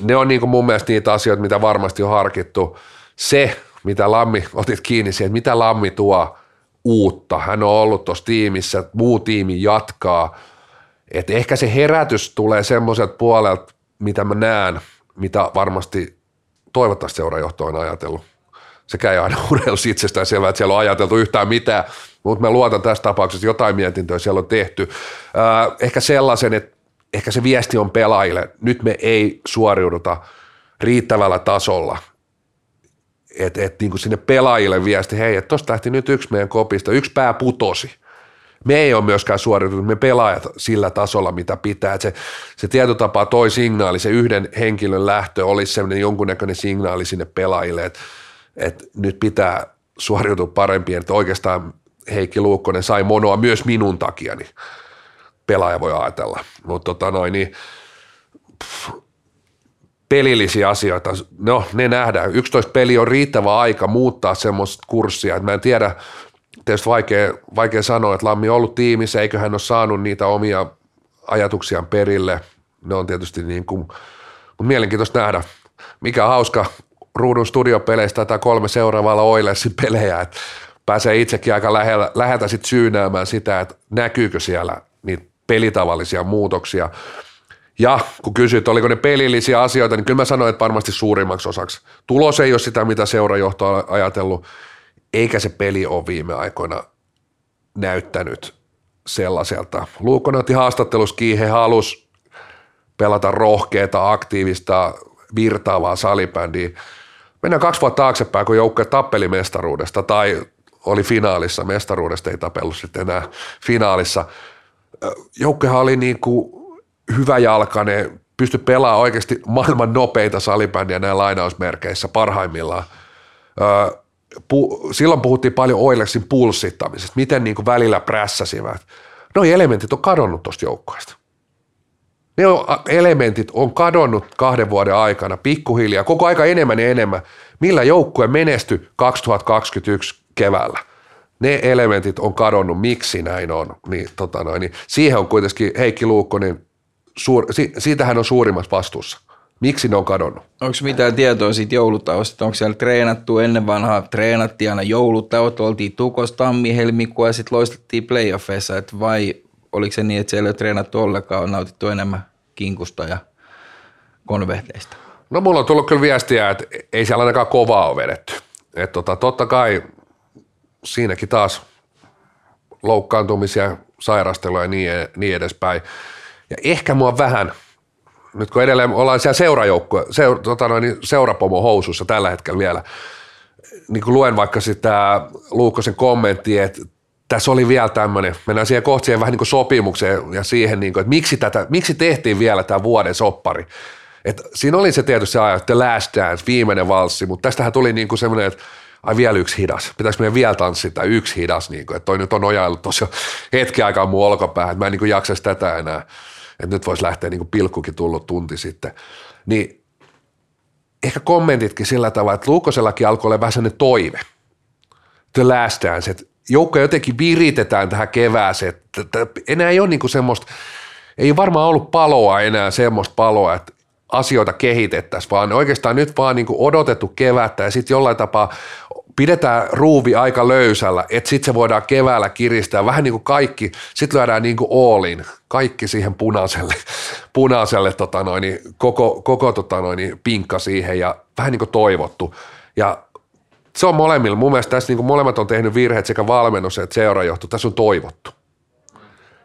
ne on niin kuin mun mielestä niitä asioita, mitä varmasti on harkittu. Se, mitä Lammi, otit kiinni siihen, että mitä Lammi tuo uutta. Hän on ollut tuossa tiimissä, muu tiimi jatkaa – et ehkä se herätys tulee semmoiselta puolelta, mitä mä näen, mitä varmasti toivottavasti seurajohto on ajatellut. Sekä ei aina urheilussa itsestään selvää, että siellä on ajateltu yhtään mitään, mutta mä luotan tässä tapauksessa jotain mietintöä siellä on tehty. Äh, ehkä sellaisen, että ehkä se viesti on pelaajille, nyt me ei suoriuduta riittävällä tasolla. Että et, niin sinne pelaajille viesti, hei, että tuosta lähti nyt yksi meidän kopista, yksi pää putosi me ei ole myöskään suoriutunut, me pelaajat sillä tasolla, mitä pitää. se, se tietotapa toi signaali, se yhden henkilön lähtö olisi sellainen jonkunnäköinen signaali sinne pelaajille, että, että nyt pitää suoriutua parempiin, että oikeastaan Heikki Luukkonen sai monoa myös minun takia, niin pelaaja voi ajatella. Mutta tota noin, niin, pelillisiä asioita, no ne nähdään. 11 peli on riittävä aika muuttaa semmoista kurssia, että mä en tiedä, tietysti vaikea, vaikea sanoa, että Lammi on ollut tiimissä, eikö hän ole saanut niitä omia ajatuksiaan perille. Ne on tietysti niin kuin, mutta mielenkiintoista nähdä, mikä hauska ruudun studiopeleistä tai kolme seuraavalla Oilersin pelejä, että pääsee itsekin aika lähellä, läheltä sit syynäämään sitä, että näkyykö siellä niitä pelitavallisia muutoksia. Ja kun kysyt, oliko ne pelillisiä asioita, niin kyllä mä sanoin, että varmasti suurimmaksi osaksi. Tulos ei ole sitä, mitä seurajohto on ajatellut eikä se peli ole viime aikoina näyttänyt sellaiselta. Luukkonen otti haastattelussa he halus pelata rohkeata, aktiivista, virtaavaa salibändiä. Mennään kaksi vuotta taaksepäin, kun joukkue tappeli mestaruudesta tai oli finaalissa, mestaruudesta ei tapellut sitten enää finaalissa. Joukkuehan oli niin kuin hyvä jalkainen, pystyi pelaamaan oikeasti maailman nopeita salibändiä näin lainausmerkeissä parhaimmillaan pu, silloin puhuttiin paljon Oilersin pulssittamisesta, miten niin kuin välillä prässäsivät. Noi elementit on kadonnut tuosta joukkueesta. Ne on, elementit on kadonnut kahden vuoden aikana pikkuhiljaa, koko aika enemmän ja enemmän. Millä joukkue menesty 2021 keväällä? Ne elementit on kadonnut, miksi näin on. Niin, tota noin, niin siihen on kuitenkin Heikki Luukkonen, suur, si, siitä hän on suurimmassa vastuussa. Miksi ne on kadonnut? Onko mitään tietoa siitä joulutauosta? Onko siellä treenattu ennen vanhaa, treenattiin aina joulutauot, oltiin tukos tammi, helmikuun ja sitten loistettiin playoffeissa, et vai oliko se niin, että siellä ei ole treenattu ollenkaan, on nautittu enemmän kinkusta ja konvehteista? No mulla on tullut kyllä viestiä, että ei siellä ainakaan kovaa ole vedetty. Et tota, totta kai siinäkin taas loukkaantumisia, sairasteluja ja niin, niin edespäin. Ja ehkä mua vähän, nyt kun edelleen ollaan siellä seurajoukkue, seur, tota noin, niin seurapomo housussa tällä hetkellä vielä, niin kun luen vaikka sitä Luukkosen kommenttia, että tässä oli vielä tämmöinen, mennään siihen kohti siihen vähän niin kuin sopimukseen ja siihen, niin kuin, että miksi, tätä, miksi tehtiin vielä tämä vuoden soppari. Et siinä oli se tietysti ajan, että Last Dance, viimeinen valssi, mutta tästähän tuli niin kuin semmoinen, että ai vielä yksi hidas, pitäisi meidän vielä tanssia tai yksi hidas, niin kuin, että toi nyt on nojaillut tuossa hetki aikaa mun olkapäähän, että mä en niin kuin jaksaisi tätä enää, että nyt voisi lähteä niin kuin pilkkukin tullut tunti sitten. Niin ehkä kommentitkin sillä tavalla, että Luukosellakin alkoi olla vähän sellainen toive, The Last Dance, että joukko jotenkin viritetään tähän kevääseen, että enää ei ole niin kuin semmoista, ei varmaan ollut paloa enää semmoista paloa, että asioita kehitettäisiin, vaan oikeastaan nyt vaan niin odotettu kevättä ja sitten jollain tapaa pidetään ruuvi aika löysällä, että sitten se voidaan keväällä kiristää, vähän niin kuin kaikki, sitten lyödään niin kuin all kaikki siihen punaiselle, punaiselle tota noin, koko, koko tota noin, pinkka siihen ja vähän niin kuin toivottu. Ja se on molemmilla. Mun mielestä tässä niin kuin molemmat on tehnyt virheet sekä valmennus että seurajohto. Tässä on toivottu.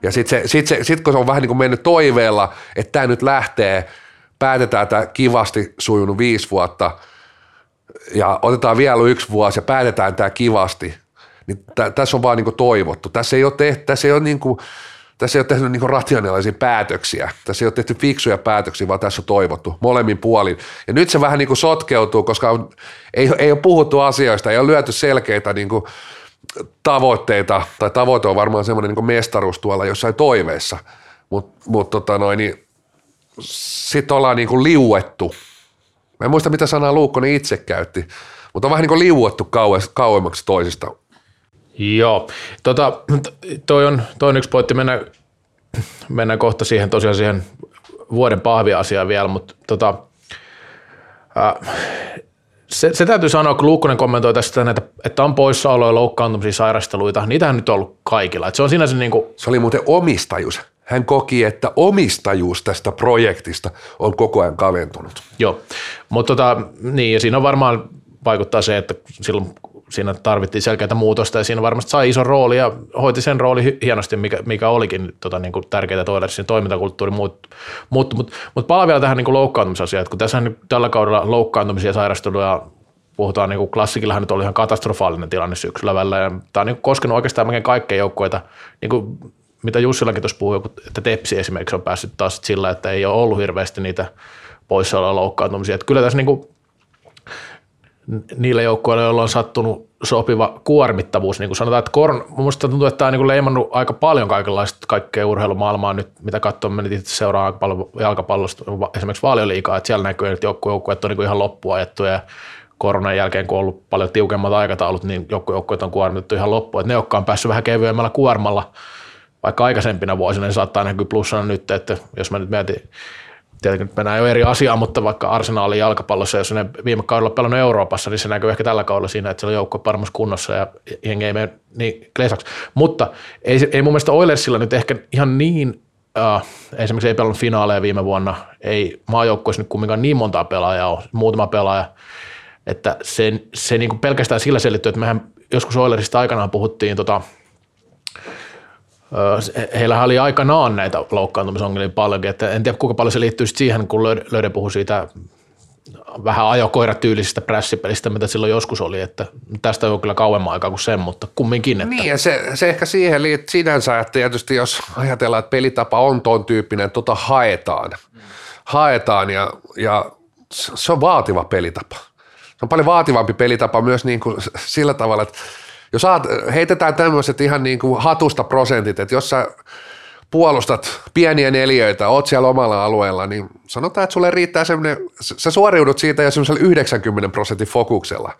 Ja sitten sit se, sit kun se on vähän niin kuin mennyt toiveella, että tämä nyt lähtee, päätetään tämä kivasti sujunut viisi vuotta ja otetaan vielä yksi vuosi ja päätetään tämä kivasti, niin t- tässä on vaan niin toivottu. Tässä ei ole, tehty, tässä ei ole niin kuin, tässä ei ole tehty niin rationaalisia päätöksiä, tässä ei ole tehty fiksuja päätöksiä, vaan tässä on toivottu molemmin puolin. Ja nyt se vähän niin kuin sotkeutuu, koska on, ei, ei ole puhuttu asioista, ei ole lyöty selkeitä niin kuin tavoitteita, tai tavoite on varmaan semmoinen niin mestaruus tuolla jossain toiveessa, mutta mut, tota niin, sitten ollaan niin kuin liuettu. Mä en muista, mitä sanaa Luukkonen itse käytti, mutta on vähän niin kuin liuettu kauemmaksi toisista Joo, tota, toi, on, toi on yksi pointti, mennään, mennään kohta siihen tosiaan siihen vuoden pahviasiaan vielä, mutta tota, äh, se, se, täytyy sanoa, kun Luukkonen kommentoi tästä, näitä, että on poissaoloja, loukkaantumisia, sairasteluita, niitähän nyt on ollut kaikilla. se, on siinä se, niin kuin... se oli muuten omistajuus. Hän koki, että omistajuus tästä projektista on koko ajan kaventunut. Joo, mutta tota, niin, ja siinä on varmaan vaikuttaa se, että silloin siinä tarvittiin selkeää muutosta ja siinä varmasti sai ison rooli ja hoiti sen rooli hienosti, mikä, mikä olikin tota, niin kuin tärkeää Toilersin toimintakulttuuri muuttu. Mutta mut, mut palaan vielä tähän niin kuin loukkaantumisasiaan, että kun tässä tällä kaudella loukkaantumisia ja sairasteluja puhutaan, niin kuin klassikillahan nyt oli ihan katastrofaalinen tilanne syksyllä välillä ja tämä on niin koskenut oikeastaan melkein kaikkia niin kuin mitä Jussillakin tuossa puhui, että Tepsi esimerkiksi on päässyt taas sillä, että ei ole ollut hirveästi niitä poissaoloja loukkaantumisia. Että kyllä tässä niin kuin niillä joukkueilla, joilla on sattunut sopiva kuormittavuus. Niin kuin sanotaan, että korn, minusta tuntuu, että tämä on niin leimannut aika paljon kaikenlaista kaikkea urheilumaailmaa nyt, mitä katsoo, menit itse seuraa aika paljon jalkapallosta, esimerkiksi vaalioliikaa, että siellä näkyy, että joukkueet on niin ihan loppuajettu ja koronan jälkeen, kun on ollut paljon tiukemmat aikataulut, niin joukkueet on kuormitettu ihan loppuun. Että ne, jotka on päässyt vähän kevyemmällä kuormalla, vaikka aikaisempina vuosina, niin saattaa näkyä plussana nyt, että jos mä nyt mietin tietenkin nyt mennään jo eri asiaan, mutta vaikka arsenaalin jalkapallossa, jos ne viime kaudella pelannut Euroopassa, niin se näkyy ehkä tällä kaudella siinä, että siellä on joukko paremmassa kunnossa ja jengi ei mene niin klesaksi. Mutta ei, ei mun mielestä Oilersilla nyt ehkä ihan niin, äh, esimerkiksi ei pelannut finaaleja viime vuonna, ei maajoukkueessa nyt kumminkaan niin montaa pelaajaa ole, muutama pelaaja, että se, se niin kuin pelkästään sillä selittyy, että mehän joskus Oilersista aikanaan puhuttiin tota, heillä oli aikanaan näitä loukkaantumisongelmia paljonkin, että en tiedä kuinka paljon se liittyy siihen, kun Löydä puhui siitä vähän ajokoiratyylisestä prässipelistä, mitä silloin joskus oli, että tästä on kyllä kauemman aikaa kuin sen, mutta kumminkin. Että... Niin, ja se, se ehkä siihen liittyy sinänsä, että tietysti jos ajatellaan, että pelitapa on tuon tyyppinen, tota haetaan, haetaan ja, ja se on vaativa pelitapa. Se on paljon vaativampi pelitapa myös niin kuin sillä tavalla, että jos saat, heitetään tämmöiset ihan niin kuin hatusta prosentit, että jos sä puolustat pieniä neliöitä, oot siellä omalla alueella, niin sanotaan, että sulle riittää semmoinen, sä suoriudut siitä jo semmoisella 90 prosentin fokuksella.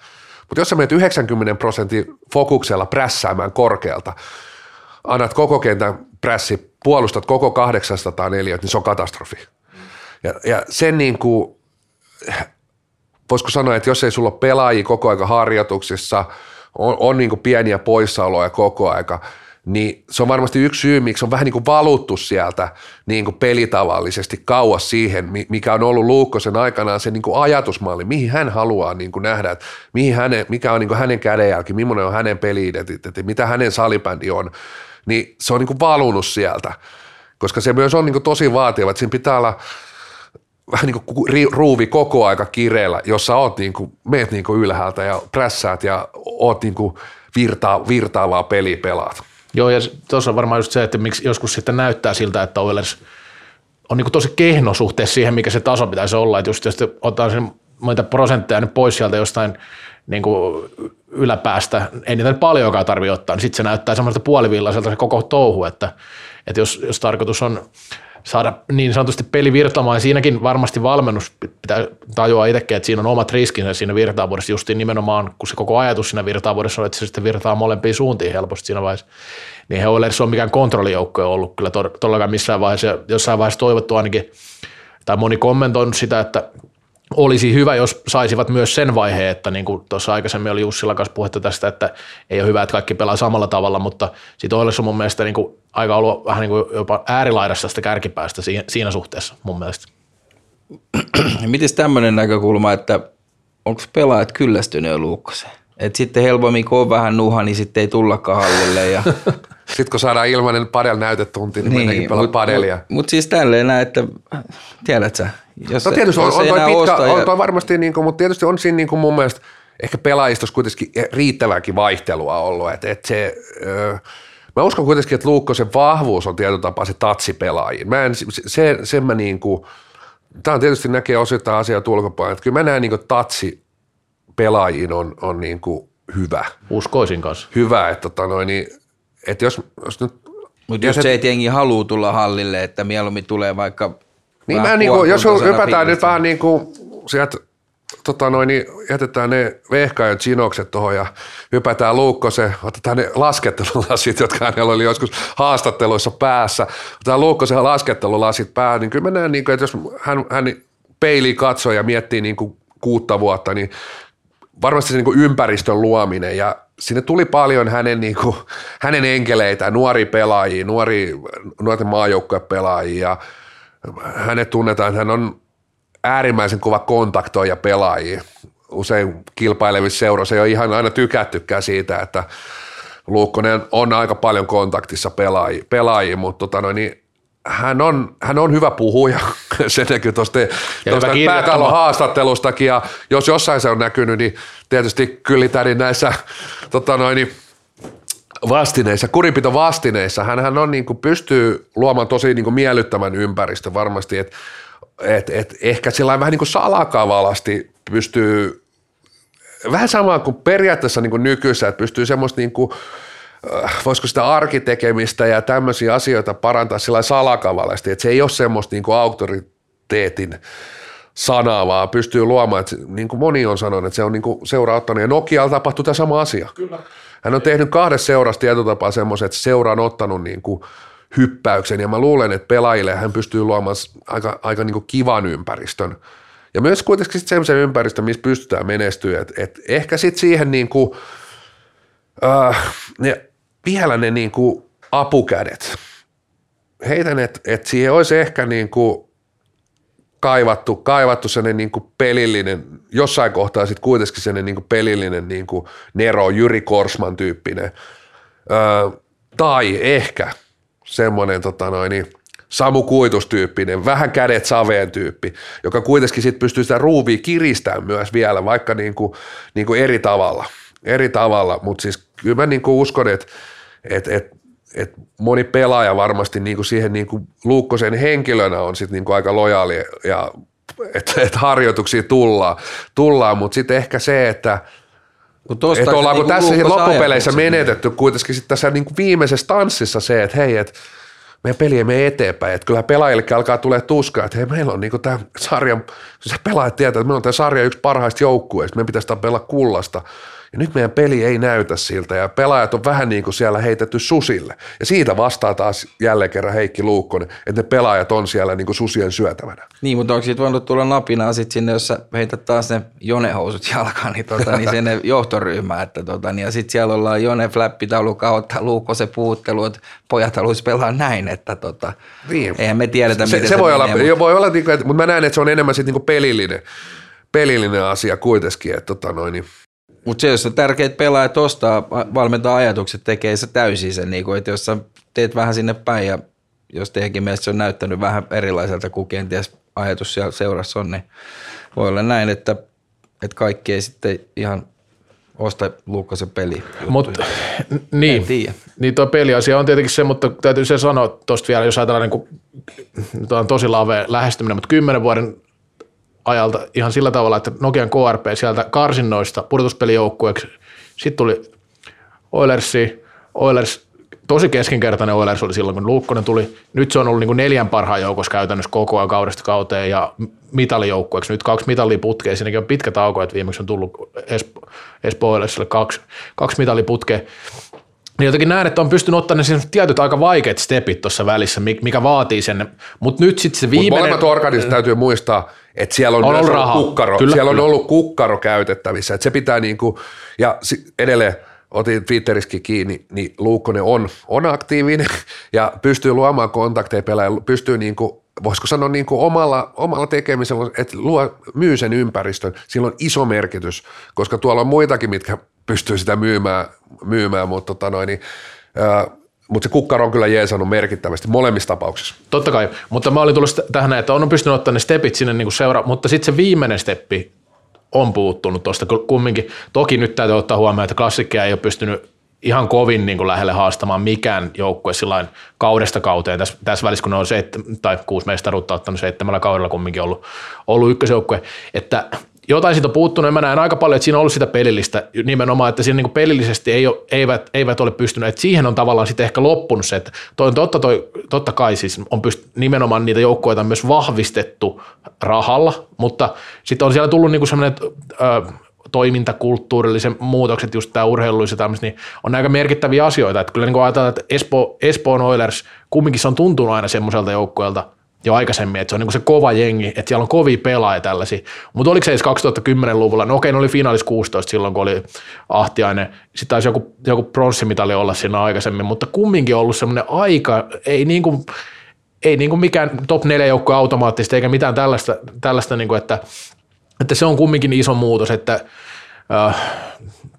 Mutta jos sä menet 90 prosentin fokuksella prässäämään korkealta, annat koko kentän prässi, puolustat koko 804, niin se on katastrofi. Ja, ja sen niin kuin, voisiko sanoa, että jos ei sulla ole pelaajia koko aika harjoituksissa – on, on niin pieniä poissaoloja koko aika, niin se on varmasti yksi syy, miksi on vähän niin kuin valuttu sieltä niin kuin pelitavallisesti kauas siihen, mikä on ollut Luukkosen aikanaan se niin kuin ajatusmalli, mihin hän haluaa niin kuin nähdä, että mihin hänen, mikä on niin kuin hänen kädenjälki, millainen on hänen peli mitä hänen salibändi on, niin se on niin kuin valunut sieltä, koska se myös on niin kuin tosi vaativa, että siinä pitää olla vähän niin kuin ruuvi koko aika kireellä, jossa oot niin kuin, meet niin kuin ylhäältä ja prässäät ja oot niin kuin virtaa, virtaavaa peliä pelaat. Joo, ja tuossa on varmaan just se, että miksi joskus sitten näyttää siltä, että Oilers on niin tosi kehno suhteessa siihen, mikä se taso pitäisi olla. Että just jos ottaa sen muita prosentteja nyt pois sieltä jostain niin kuin yläpäästä, ei niitä paljonkaan tarvitse ottaa, niin sitten se näyttää semmoista puolivillaiselta se koko touhu, että, että jos, jos tarkoitus on saada niin sanotusti peli virtaamaan. Siinäkin varmasti valmennus pitää tajua itsekin, että siinä on omat riskinsä siinä virtaavuudessa, justiin nimenomaan, kun se koko ajatus siinä virtaavuudessa on, että se sitten virtaa molempiin suuntiin helposti siinä vaiheessa. Niin he Oilers on mikään kontrollijoukko ollut kyllä todellakaan missään vaiheessa, jossain vaiheessa toivottu ainakin, tai moni kommentoinut sitä, että olisi hyvä, jos saisivat myös sen vaiheen, että niin kuin tuossa aikaisemmin oli Jussilla kanssa puhetta tästä, että ei ole hyvä, että kaikki pelaa samalla tavalla, mutta sitten Oilers on mun mielestä niin kuin aika ollut vähän niin kuin jopa äärilaidassa sitä kärkipäästä siinä, suhteessa mun mielestä. Miten tämmöinen näkökulma, että onko pelaajat kyllästyneet Luukkoseen? Et sitten helpommin, kun on vähän nuha, niin sitten ei tullakaan hallille. Ja... sitten kun saadaan ilmainen padel näytetunti, niin, niin pelaa padelia. Mutta mut siis tälleen näin, että tiedät sä, jos no tietysti on, on, toi pitkä, on toi varmasti, niin kuin, mutta tietysti on siinä niin kuin mun mielestä ehkä pelaajistossa kuitenkin riittävääkin vaihtelua ollut, että, että se, öö, Mä uskon kuitenkin, että Luukkosen vahvuus on tietyllä tapaa se tatsipelaajiin. Mä en, se, sen mä niin kuin, tämä on tietysti näkee osittain asiaa ulkopuolella, että kyllä mä näen niin kuin tatsi pelaajiin on, on niin kuin hyvä. Uskoisin kanssa. Hyvä, että, tota noin, niin, että jos, jos nyt mutta just se, että jengi haluaa tulla hallille, että mieluummin tulee vaikka niin mä niin kuin, jos hypätään nyt vähän niin kuin sieltä tota noin, niin jätetään ne vehka ja chinokset tuohon ja hypätään Luukkosen, otetaan ne laskettelulasit, jotka hänellä oli joskus haastatteluissa päässä, otetaan Luukkosen laskettelulasit päähän, niin kyllä mä näen, niin kuin, että jos hän, hän peili katsoo ja miettii niin kuin kuutta vuotta, niin varmasti se niin kuin ympäristön luominen. Ja sinne tuli paljon hänen, niin kuin, hänen enkeleitä, nuori pelaajia, nuori, nuorten maajoukkuepelaajia ja hänet tunnetaan, että hän on äärimmäisen kova kontaktoija pelaajia. Usein kilpailevissa seuroissa ei ole ihan aina tykättykään siitä, että Luukkonen on aika paljon kontaktissa pelaajia, pelaajia mutta tota noin, niin hän on, hän on hyvä puhuja, se näkyy tuosta pääkallon haastattelustakin, ja jos jossain se on näkynyt, niin tietysti Kyllitärin näissä tota noin, niin vastineissa, kurinpito vastineissa, hän on niin kuin pystyy luomaan tosi niin kuin miellyttävän ympäristön varmasti, että et, et ehkä sillä vähän niin kuin salakavalasti pystyy, vähän samaa kuin periaatteessa niin kuin nykyisessä, että pystyy semmoista niin kuin, äh, voisiko sitä arkitekemistä ja tämmöisiä asioita parantaa sillä salakavalasti, että se ei ole semmoista niin kuin auktoriteetin sanaa, vaan pystyy luomaan, että niin kuin moni on sanonut, että se on niin kuin seura ottanut, ja Nokialla tapahtui tämä sama asia. Kyllä. Hän on tehnyt kahdessa seurassa tietotapaa semmoisen, että seura on ottanut niin kuin hyppäyksen, ja mä luulen, että pelaajille hän pystyy luomaan aika, aika niin kuin kivan ympäristön. Ja myös kuitenkin sitten semmoisen ympäristön, missä pystytään menestyä, että et ehkä sitten siihen niin kuin, äh, ne, vielä ne niin kuin apukädet. Heitän, että et siihen olisi ehkä niin kuin kaivattu, kaivattu sellainen niin kuin pelillinen, jossain kohtaa sitten kuitenkin sellainen niin kuin pelillinen niin kuin Nero, Jyri Korsman tyyppinen. Öö, tai ehkä semmoinen tota noin, niin Samu Kuitus-tyyppinen, vähän kädet saveen tyyppi, joka kuitenkin sitten pystyy sitä ruuvia kiristämään myös vielä, vaikka niin kuin, niin kuin eri tavalla. Eri tavalla, mutta siis kyllä mä niin kuin uskon, että et, et et moni pelaaja varmasti niinku siihen niinku Luukkosen henkilönä on sit niinku aika lojaali ja että et harjoituksia tullaan, tullaan mutta sitten ehkä se, että et ollaanko niinku tässä loppupeleissä menetetty kuitenkin sit tässä niinku viimeisessä tanssissa se, että hei, että meidän peli ei mene eteenpäin. Että kyllä pelaajillekin alkaa tulee tuskaa, että hei, meillä on niinku tämä sarja, se pelaajat tietää, että meillä on tämä sarja yksi parhaista joukkueista, meidän pitäisi pelaa kullasta. Ja nyt meidän peli ei näytä siltä ja pelaajat on vähän niin kuin siellä heitetty susille. Ja siitä vastaa taas jälleen kerran Heikki Luukkonen, että ne pelaajat on siellä niin kuin susien syötävänä. Niin, mutta onko siitä voinut tulla napinaa sitten sinne, jos sä heität taas ne jonehousut jalkaan, niin, tota, niin sinne johtoryhmään, että tota, niin, ja sitten siellä ollaan jone flappitaulu kautta luukko se puuttelu, että pojat haluaisi pelaa näin, että tota, Niin. eihän me tiedetä, se, miten se, se, voi olla, menee, mutta- voi olla, niinku, että, mutta mä näen, että se on enemmän sitten niinku pelillinen, pelillinen asia kuitenkin, että tota noin, niin, Mutta se, jos on tärkeät pelaajat ostaa, va- valmentaa ajatukset, tekee se täysin sen, niin että jos sä teet vähän sinne päin ja jos teidänkin mielestä se on näyttänyt vähän erilaiselta kuin kenties ajatus siellä seurassa on, niin voi olla näin, että, että kaikki ei sitten ihan osta Luukkasen peli. Mutta niin, niin tuo peliasia on tietenkin se, mutta täytyy se sanoa tuosta vielä, jos ajatellaan, niin kuin, on tosi lavea lähestyminen, mutta kymmenen vuoden ajalta ihan sillä tavalla, että Nokian KRP sieltä karsinnoista pudotuspelijoukkueeksi, sitten tuli Oilersi, Oilers, tosi keskinkertainen Oilers oli silloin, kun Luukkonen tuli. Nyt se on ollut niin kuin neljän parhaan joukossa käytännössä koko ajan kaudesta kauteen ja mitalijoukkueeksi. Nyt kaksi mitalia putkea, siinäkin on pitkä tauko, että viimeksi on tullut Espo, Espoo Oilersille kaksi, kaksi mitaliputkea. Niin jotenkin näen, että on pystynyt ottamaan ne tietyt aika vaikeat stepit tuossa välissä, mi- mikä vaatii sen. Mutta nyt sitten se Mutta viimeinen... molemmat organisaatiot täytyy muistaa, että siellä on, On ollut rahaa. kukkaro, Kyllä, siellä kyllä. on ollut kukkaro käytettävissä, että se pitää niinku, ja si- edelleen otin Twitterissäkin kiinni, niin Luukkonen on, on aktiivinen ja pystyy luomaan kontakteja pelaaja, pystyy niinku, voisiko sanoa niinku omalla, omalla tekemisellä, että luo, myy sen ympäristön, sillä on iso merkitys, koska tuolla on muitakin, mitkä pystyy sitä myymään, myymään mutta tota noin, niin, ää, mutta se kukkaro on kyllä jeesannut merkittävästi molemmissa tapauksissa. Totta kai, mutta mä olin tullut tähän, että on pystynyt ottamaan ne stepit sinne niin seura, mutta sitten se viimeinen steppi on puuttunut tuosta kumminkin. Toki nyt täytyy ottaa huomioon, että klassikkeja ei ole pystynyt ihan kovin niin kuin lähelle haastamaan mikään joukkue sillain kaudesta kauteen. Tässä, tässä välissä, kun ne on seit, tai kuusi mestaruutta ottanut seitsemällä kaudella kumminkin ollut, ollut ykkösjoukkue, että jotain siitä on puuttunut, ja mä näen aika paljon, että siinä on ollut sitä pelillistä nimenomaan, että siinä niin pelillisesti ei ole, eivät, eivät ole pystyneet, että siihen on tavallaan sitten ehkä loppunut se, että toi totta, toi, totta kai siis on pyst, nimenomaan niitä joukkueita myös vahvistettu rahalla, mutta sitten on siellä tullut niin kuin sellainen ö, toimintakulttuurilliset muutokset, just tämä urheilulliset ja tämmöiset, niin on aika merkittäviä asioita, että kyllä niin ajatellaan, että Espo, Espoon Oilers, kumminkin se on tuntunut aina semmoiselta joukkueelta, jo aikaisemmin, että se on niin se kova jengi, että siellä on kovia pelaajia tällaisia. Mutta oliko se edes 2010-luvulla? No okei, ne oli finaalis 16 silloin, kun oli Ahtiainen. Sitten taisi joku, joku pronssimitali olla siinä aikaisemmin, mutta kumminkin ollut semmoinen aika, ei niin kuin, ei niin kuin mikään top 4 joukkue automaattisesti eikä mitään tällaista, tällaista niin kuin, että, että se on kumminkin iso muutos, että äh,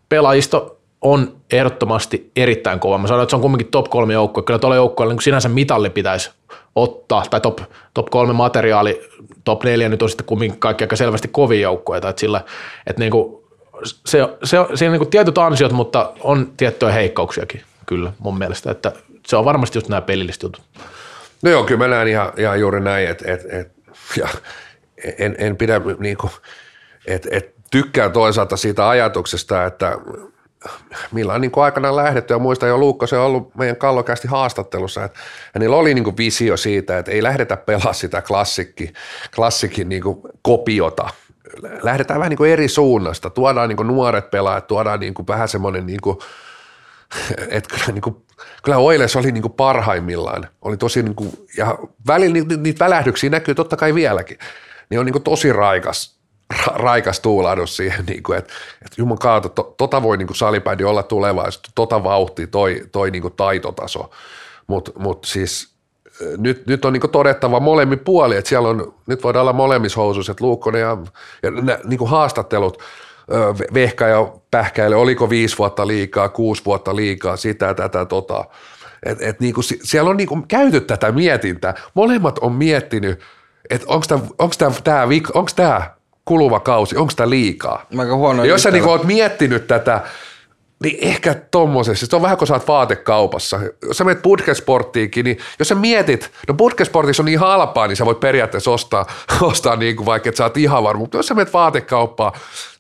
pelaajisto on ehdottomasti erittäin kova. Mä sanoin, että se on kumminkin top kolme joukkue. Kyllä tuolla joukkueella niin sinänsä mitalli pitäisi ottaa, tai top, top kolme materiaali, top neljä nyt on sitten kumminkin kaikki aika selvästi kovia joukkueita, että sillä, että niin kuin, se, se, siinä on niin kuin tietyt ansiot, mutta on tiettyjä heikkouksiakin kyllä mun mielestä, että se on varmasti just nämä pelilliset jutut. No joo, kyllä mä näen ihan, ihan juuri näin, että et, et, ja en, en pidä niinku, että et tykkään toisaalta siitä ajatuksesta, että millä on niin aikanaan lähdetty ja muista jo Luukko, se on ollut meidän kallokästi haastattelussa, että hänellä oli niin visio siitä, että ei lähdetä pelaa sitä klassikki, klassikin niin kopiota, lähdetään vähän niin eri suunnasta, tuodaan niin nuoret pelaajat, tuodaan niin vähän semmoinen niin kuin, että kyllä, niin kuin, kyllä Oiles oli niin kuin parhaimmillaan. Oli tosi, niin kuin, ja välillä niitä välähdyksiä näkyy totta kai vieläkin. Niin on niin kuin tosi raikas, ra, raikas tuulahdus siihen, niin kuin, että, että juman kautta, to, tota voi niin kuin salipädi olla tulevaisuus, tota vauhti, toi, toi niin kuin taitotaso. Mutta mut siis nyt, nyt on niin todettava molemmin puoli, että siellä on, nyt voidaan olla molemmissa housuissa, että Luukkonen ja, ja nä, niin kuin haastattelut, Vehkä ja Pähkäille, oliko viisi vuotta liikaa, kuusi vuotta liikaa, sitä, tätä, tota. Et, et niinku, siellä on niinku käyty tätä mietintää. Molemmat on miettinyt, että onko tämä onks tää kuluva kausi, onko tämä liikaa. Aika huono ja jos sä niinku oot miettinyt tätä, niin ehkä tommosessa, se on vähän kuin sä oot vaatekaupassa. Jos sä menet Budgetsporttiinkin, niin jos sä mietit, no Budgetsportissa on niin halpaa, niin sä voit periaatteessa ostaa, ostaa niin kuin vaikka, että sä oot ihan varma, mutta jos sä menet vaatekauppaan,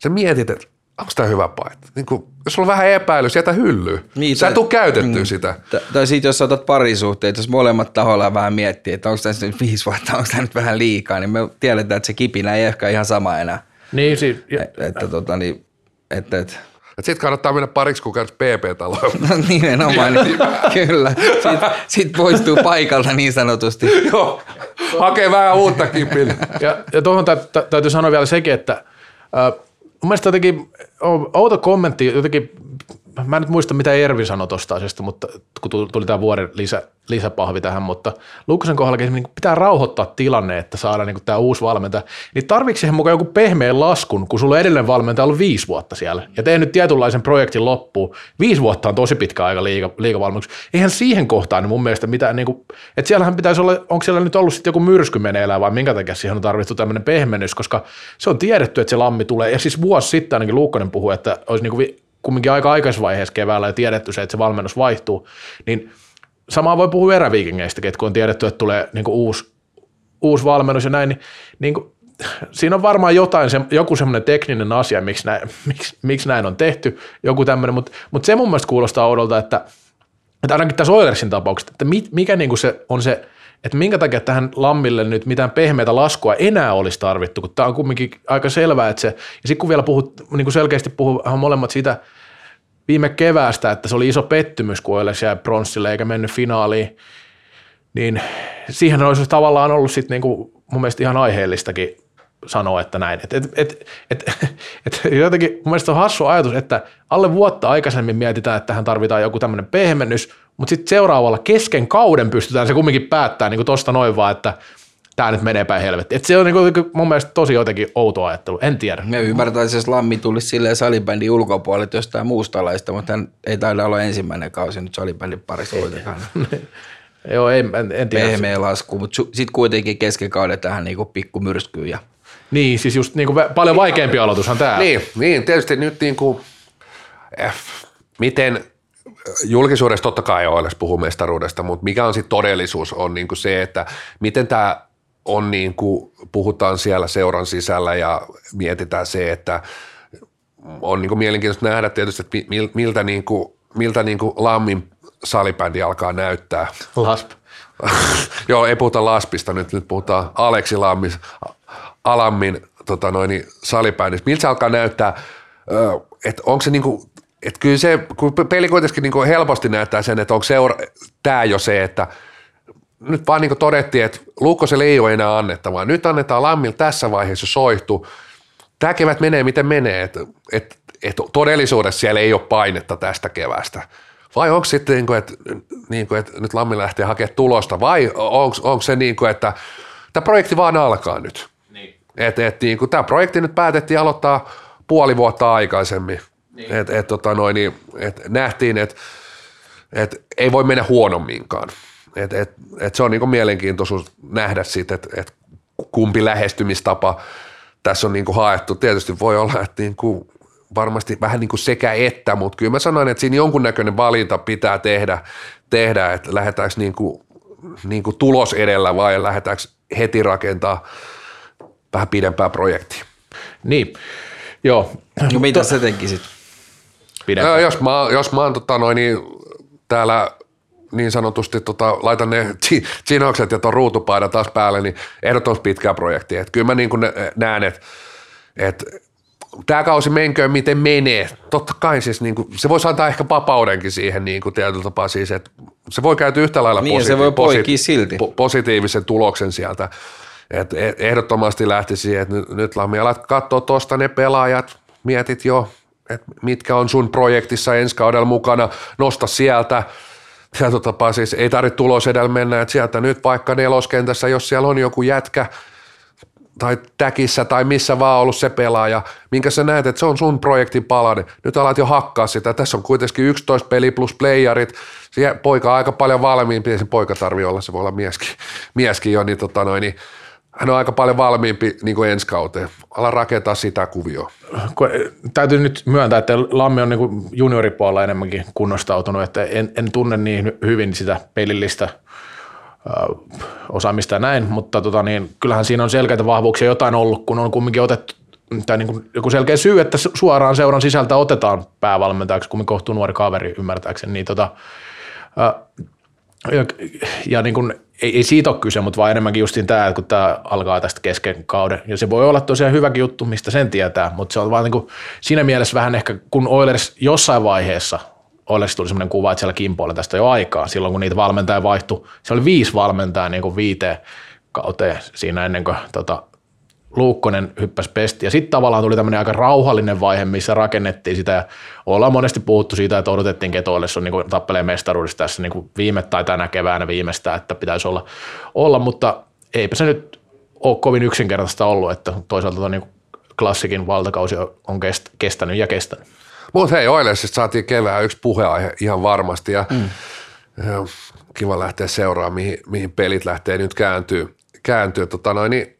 sä mietit, että onko tämä hyvä paita? Niin kuin, jos sulla on vähän epäilys, jätä hyllyyn. Niin, sä et tule käytettyä mm, sitä. T- tai sitten jos otat parisuhteet, jos molemmat tahoilla vähän miettii, että onko tässä nyt viisi vuotta, onko tämä nyt vähän liikaa, niin me tiedetään, että se kipinä ei ehkä ihan sama enää. Niin, siis, että, että, tota, niin, että, että Sitten kannattaa mennä pariksi kuukaudeksi PP-taloon. No nimenomaan, niin, kyllä. Sitten sit poistuu paikalta niin sanotusti. Joo, hakee vähän uutta kipille. Ja, ja tuohon tä, tä, täytyy sanoa vielä sekin, että äh, mun mielestä jotenkin outo kommentti, jotenkin, mä en nyt muista mitä Ervi sanoi tuosta asiasta, mutta kun tuli, tämä vuoden lisä, lisäpahvi tähän, mutta Lukkosen kohdallakin niin pitää rauhoittaa tilanne, että saadaan niin tämä uusi valmentaja, niin tarvitsi siihen mukaan joku pehmeän laskun, kun sulla edellinen valmentaja ollut viisi vuotta siellä ja tehnyt tietynlaisen projektin loppuun. Viisi vuotta on tosi pitkä aika liiga. Eihän siihen kohtaan niin mun mielestä mitään, niin kuin, että siellähän pitäisi olla, onko siellä nyt ollut sitten joku myrsky meneillään vai minkä takia siihen on tarvittu tämmöinen pehmennys, koska se on tiedetty, että se lammi tulee. Ja siis vuosi sitten ainakin Luukkonen puhui, että olisi niin kuin kumminkin aika aikaisessa vaiheessa keväällä ja tiedetty se, että se valmennus vaihtuu, niin samaa voi puhua eräviikingeistäkin, että kun on tiedetty, että tulee niin uusi, uusi valmennus ja näin, niin, niin kuin, siinä on varmaan jotain, se, joku semmoinen tekninen asia, miksi näin, miksi, miksi näin on tehty, joku tämmöinen, mutta, mutta se mun mielestä kuulostaa oudolta, että, että ainakin tässä Oilersin tapauksessa, että mikä niin kuin se on se, että minkä takia tähän lammille nyt mitään pehmeitä laskua enää olisi tarvittu, kun tämä on kumminkin aika selvää, että se, ja sitten kun vielä puhut, niin kuin selkeästi puhuu molemmat sitä, viime keväästä, että se oli iso pettymys, kun Oilers jäi pronssille eikä mennyt finaaliin, niin siihen olisi tavallaan ollut sitten niinku mun mielestä ihan aiheellistakin sanoa, että näin. Et, et, et, et, et, jotenkin mun mielestä on hassu ajatus, että alle vuotta aikaisemmin mietitään, että tähän tarvitaan joku tämmöinen pehmennys, mutta sitten seuraavalla kesken kauden pystytään se kumminkin päättämään niin tuosta noin vaan, että tämä nyt menee päin helvettiin. Et se on niin mun mielestä tosi jotenkin outo ajattelu, en tiedä. Me ymmärtäisin, jos Lammi tulisi silleen salibändin ulkopuolelta jostain muusta laista, mutta hän ei taida olla ensimmäinen kausi nyt salibändin parissa kuitenkaan. Joo, en, en, en tiedä. Pehmeä lasku, mutta sitten kuitenkin kesken kauden tähän niinku pikku myrskyyn ja Niin, siis just niin kuin paljon vaikeampi aloitushan tämä. Niin, niin, tietysti nyt niin kuin, eh, miten julkisuudessa totta kai Oilers puhuu mestaruudesta, mutta mikä on sitten todellisuus on niin kuin se, että miten tämä on niin kuin, puhutaan siellä seuran sisällä ja mietitään se, että on niin kuin mielenkiintoista nähdä tietysti, että mi- miltä, niin kuin, miltä niin kuin Lammin salibändi alkaa näyttää. Lasp. Joo, ei puhuta Laspista, nyt, nyt puhutaan Aleksi Lammis, Alammin tota noin, salibändistä. Miltä se alkaa näyttää, että onko se niinku, että kyllä se, kun peli kuitenkin niinku helposti näyttää sen, että onko seura, tämä jo se, että nyt vaan niin todettiin, että Luukkoselle ei ole enää annettavaa. Nyt annetaan Lammil tässä vaiheessa soihtu. Tämä kevät menee miten menee, että et, et todellisuudessa siellä ei ole painetta tästä kevästä. Vai onko sitten, niin kuin, että, niin kuin, että nyt Lammi lähtee hakemaan tulosta, vai onko se niin kuin, että tämä projekti vaan alkaa nyt? Et, et, niin kuin, tämä projekti nyt päätettiin aloittaa puoli vuotta aikaisemmin. Niin. Et, et, tota noin, niin, et nähtiin, että et ei voi mennä huonomminkaan. Et, et, et se on niin mielenkiintoisuus nähdä sitten, että et kumpi lähestymistapa tässä on niin kuin haettu. Tietysti voi olla, että niin kuin varmasti vähän niin kuin sekä että, mutta kyllä mä sanoin, että siinä jonkunnäköinen valinta pitää tehdä, tehdä että lähdetäänkö niin kuin, niin kuin tulos edellä vai lähdetäänkö heti rakentaa vähän pidempää projektia. Niin, joo. No mitä sä tekisit? Pidempää. Jos mä, jos mä oon tota noin, niin täällä niin sanotusti tota, laitan ne chinokset ja tuon ruutupaidan taas päälle, niin ehdottomasti pitkää projektia. Et kyllä mä niin kuin näen, että et, tämä kausi menköön miten menee. Totta kai siis niin kuin, se voisi antaa ehkä vapaudenkin siihen niin kuin tietyllä tapaa siis, että se voi käyty yhtä lailla niin, positi- se voi poikii silti. Po- positiivisen tuloksen sieltä. Et ehdottomasti lähti siihen, että nyt, nyt Lammi alat katsoa tuosta ne pelaajat, mietit jo, että mitkä on sun projektissa ensi kaudella mukana, nosta sieltä, tietyllä tapaa siis ei tarvitse tulos edellä mennä, että sieltä nyt vaikka neloskentässä, jos siellä on joku jätkä tai täkissä tai missä vaan ollut se pelaaja, minkä sä näet, että se on sun projektin palanen. Nyt alat jo hakkaa sitä. Tässä on kuitenkin 11 peli plus playerit. Se poika on aika paljon valmiimpi, se poika tarvii olla, se voi olla mieskin, mieskin jo, niin, tota noin, niin hän on aika paljon valmiimpi niin kuin ensi kauteen. Ala rakentaa sitä kuvioa. Täytyy nyt myöntää, että Lammi on niin kuin junioripuolella enemmänkin kunnostautunut, että en, en tunne niin hyvin sitä pelillistä osaamista ja näin, mutta tota niin, kyllähän siinä on selkeitä vahvuuksia jotain ollut, kun on kumminkin otettu tai niin kuin joku selkeä syy, että suoraan seuran sisältä otetaan päävalmentajaksi, kun kohtuu nuori kaveri ymmärtääkseni, niin tota, ja, ja niin kuin ei, ei siitä ole kyse, mutta vaan enemmänkin justiin tämä, että kun tämä alkaa tästä kesken kauden. Ja se voi olla tosiaan hyväkin juttu, mistä sen tietää, mutta se on vaan niin kuin siinä mielessä vähän ehkä, kun Oilers jossain vaiheessa Oilers tuli sellainen kuva, että siellä kimpoilla tästä jo aikaa, silloin kun niitä valmentajia vaihtui. Se oli viisi valmentajaa niin kuin viiteen kauteen siinä ennen kuin tota, Luukkonen hyppäsi pesti. Ja sitten tavallaan tuli tämmöinen aika rauhallinen vaihe, missä rakennettiin sitä. Ja ollaan monesti puhuttu siitä, että odotettiin Ketoille on niin tappelee mestaruudesta tässä niin viime tai tänä keväänä viimeistä, että pitäisi olla, olla, mutta eipä se nyt ole kovin yksinkertaista ollut, että toisaalta niin klassikin valtakausi on kestänyt ja kestänyt. Mutta hei, Oilersista saatiin kevään yksi puheaihe ihan varmasti ja mm. kiva lähteä seuraamaan, mihin, mihin pelit lähtee nyt kääntyy. kääntyy. Tota noin, niin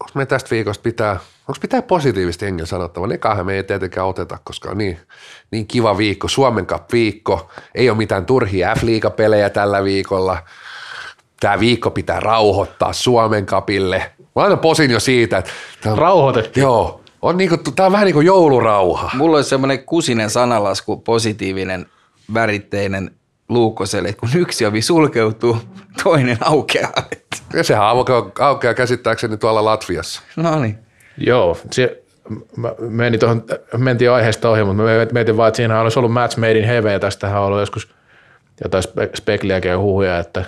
onko me tästä viikosta pitää, onko pitää positiivisesti sanottava? Ne kahden me ei tietenkään oteta, koska on niin, niin kiva viikko, Suomen Cup viikko, ei ole mitään turhia f pelejä tällä viikolla. Tämä viikko pitää rauhoittaa Suomen Cupille. Mä aina posin jo siitä, että... Rauhoitettiin. Joo, on niinku, tää on vähän niin kuin joulurauha. Mulla on semmoinen kusinen sanalasku, positiivinen, väritteinen luukoselle, että kun yksi ovi sulkeutuu, toinen aukeaa. Ja sehän aukeaa, aukeaa käsittääkseni tuolla Latviassa. No niin. Joo, se, mä menin tuohon, mentiin aiheesta ohi, mutta mä mietin vaan, että siinä olisi ollut match made in heaven, ja tästähän on ollut joskus jotain spekliäkin ja huhuja, että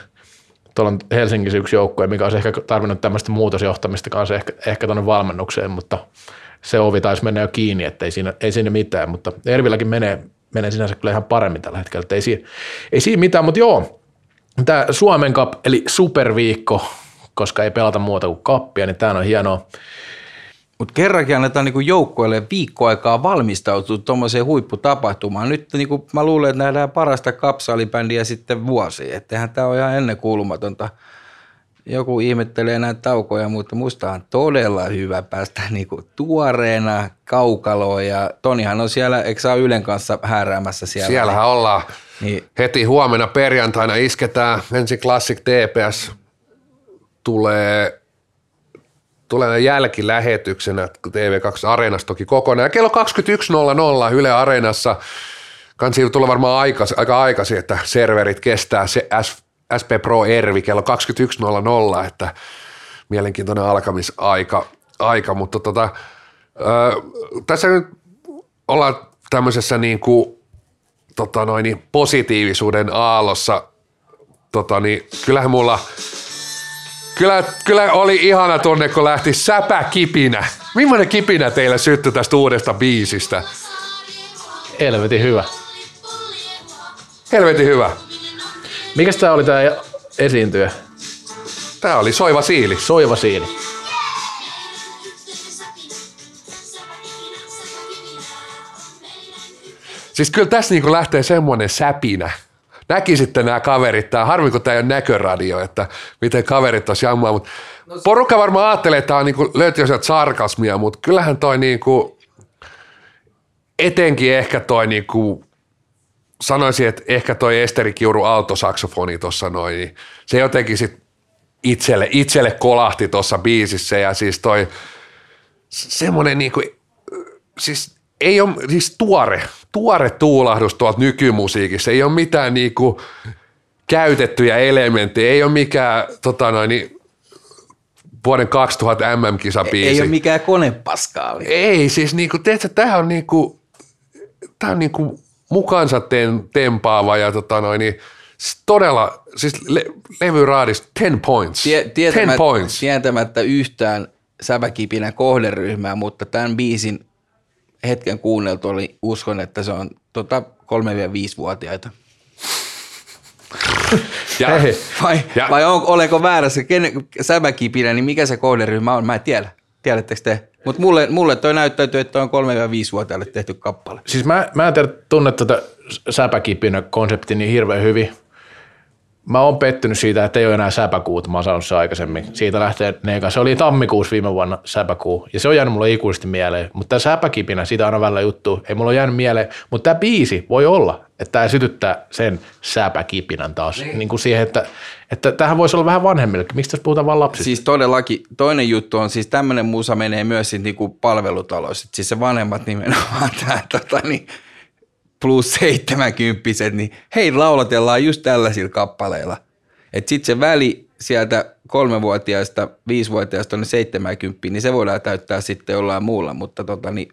tuolla on Helsingissä yksi joukkue, mikä olisi ehkä tarvinnut tämmöistä muutosjohtamista kanssa ehkä, ehkä tuonne valmennukseen, mutta se ovi taisi mennä jo kiinni, että ei siinä, ei siinä mitään, mutta Ervilläkin menee menee sinänsä kyllä ihan paremmin tällä hetkellä, että ei siinä, ei siinä mitään, mutta joo, tämä Suomen Cup, eli superviikko, koska ei pelata muuta kuin kappia, niin tämä on hienoa. Mutta kerrankin annetaan niinku joukkoille viikkoaikaa valmistautua tuommoiseen huipputapahtumaan. Nyt niinku, mä luulen, että nähdään parasta kapsaalibändiä sitten vuosi. Ettehän tämä on ihan ennenkuulumatonta joku ihmettelee näitä taukoja, mutta musta on todella hyvä päästä niinku tuoreena kaukaloon ja Tonihan on siellä, eikö saa Ylen kanssa hääräämässä siellä? Siellähän ollaan. Niin. Heti huomenna perjantaina isketään ensin Classic TPS tulee tulee jälkilähetyksenä TV2 Areenasta toki kokonaan. Ja kello 21.00 Yle Areenassa kansi tulla varmaan aikas, aika aikaisin, että serverit kestää se S SP Pro Ervi kello 21.00, että mielenkiintoinen alkamisaika, aika, mutta tota, ö, tässä nyt ollaan tämmöisessä niin kuin, tota noin, niin positiivisuuden aallossa, tota niin, kyllähän mulla, kyllä, kyllä oli ihana tunne, kun lähti säpäkipinä. Millainen kipinä teillä syttyi tästä uudesta biisistä? Helvetin hyvä. Helvetin hyvä. Mikäs tää oli tää esiintyjä? Tää oli Soiva Siili. Soiva Siili. Siis kyllä tässä niinku lähtee semmoinen säpinä. Näkisitte nämä kaverit, tää harmi kun tämä ei ole näköradio, että miten kaverit olisi jammaa, mutta porukka varmaan ajattelee, että tämä on niinku, löytyy sieltä sarkasmia, mutta kyllähän toi niinku, etenkin ehkä toi niinku sanoisin, että ehkä toi Esteri Kiuru altosaksofoni tuossa noin, niin se jotenkin sit itselle, itselle kolahti tuossa biisissä ja siis toi semmoinen niinku, siis ei ole, siis tuore, tuore tuulahdus tuolta nykymusiikissa, ei ole mitään niinku käytettyjä elementtejä, ei ole mikään tota noin, niin, vuoden 2000 MM-kisabiisi. Ei ole mikään konepaskaa. Ei, siis niinku, tiedätkö, tämä on niinku, tämä on niinku mukansa ten, tempaava ja tota noin, niin todella, siis le, levyraadista 10 points. Tie, tietämättä, 10 points. Tietämättä yhtään säväkipinä kohderyhmää, mutta tämän biisin hetken kuunneltu oli, uskon, että se on tota 3-5-vuotiaita. ja, vai, ja, vai on, olenko väärässä, ken, säväkipinä, niin mikä se kohderyhmä on? Mä en tiedä. Tiedättekö te? Mutta mulle, mulle toi näyttäytyy, että on 3-5-vuotiaille tehty kappale. Siis mä, mä en tiedä, tunne tätä säpäkipinä konseptia niin hirveän hyvin. Mä oon pettynyt siitä, että ei ole enää säpäkuuta, mä oon sanonut se aikaisemmin. Siitä lähtee Neika. Se oli tammikuussa viime vuonna säpäkuu, ja se on jäänyt mulle ikuisesti mieleen. Mutta tämä säpäkipinä, siitä on välillä juttu, ei mulla ole jäänyt mieleen. Mutta tämä biisi voi olla, että tämä sytyttää sen säpäkipinän taas. Niin. niin kuin siihen, että, että tähän voisi olla vähän vanhemmille. Miksi tässä puhutaan vain lapsista? Siis todellakin, toinen juttu on, siis tämmöinen musa menee myös niin kuin palvelutaloissa. Siis se vanhemmat nimenomaan, tämä, tota, niin, plus 70 niin hei laulatellaan just tällaisilla kappaleilla. Että sitten se väli sieltä kolmevuotiaasta, viisivuotiaasta tuonne 70, niin se voidaan täyttää sitten jollain muulla, mutta tota niin,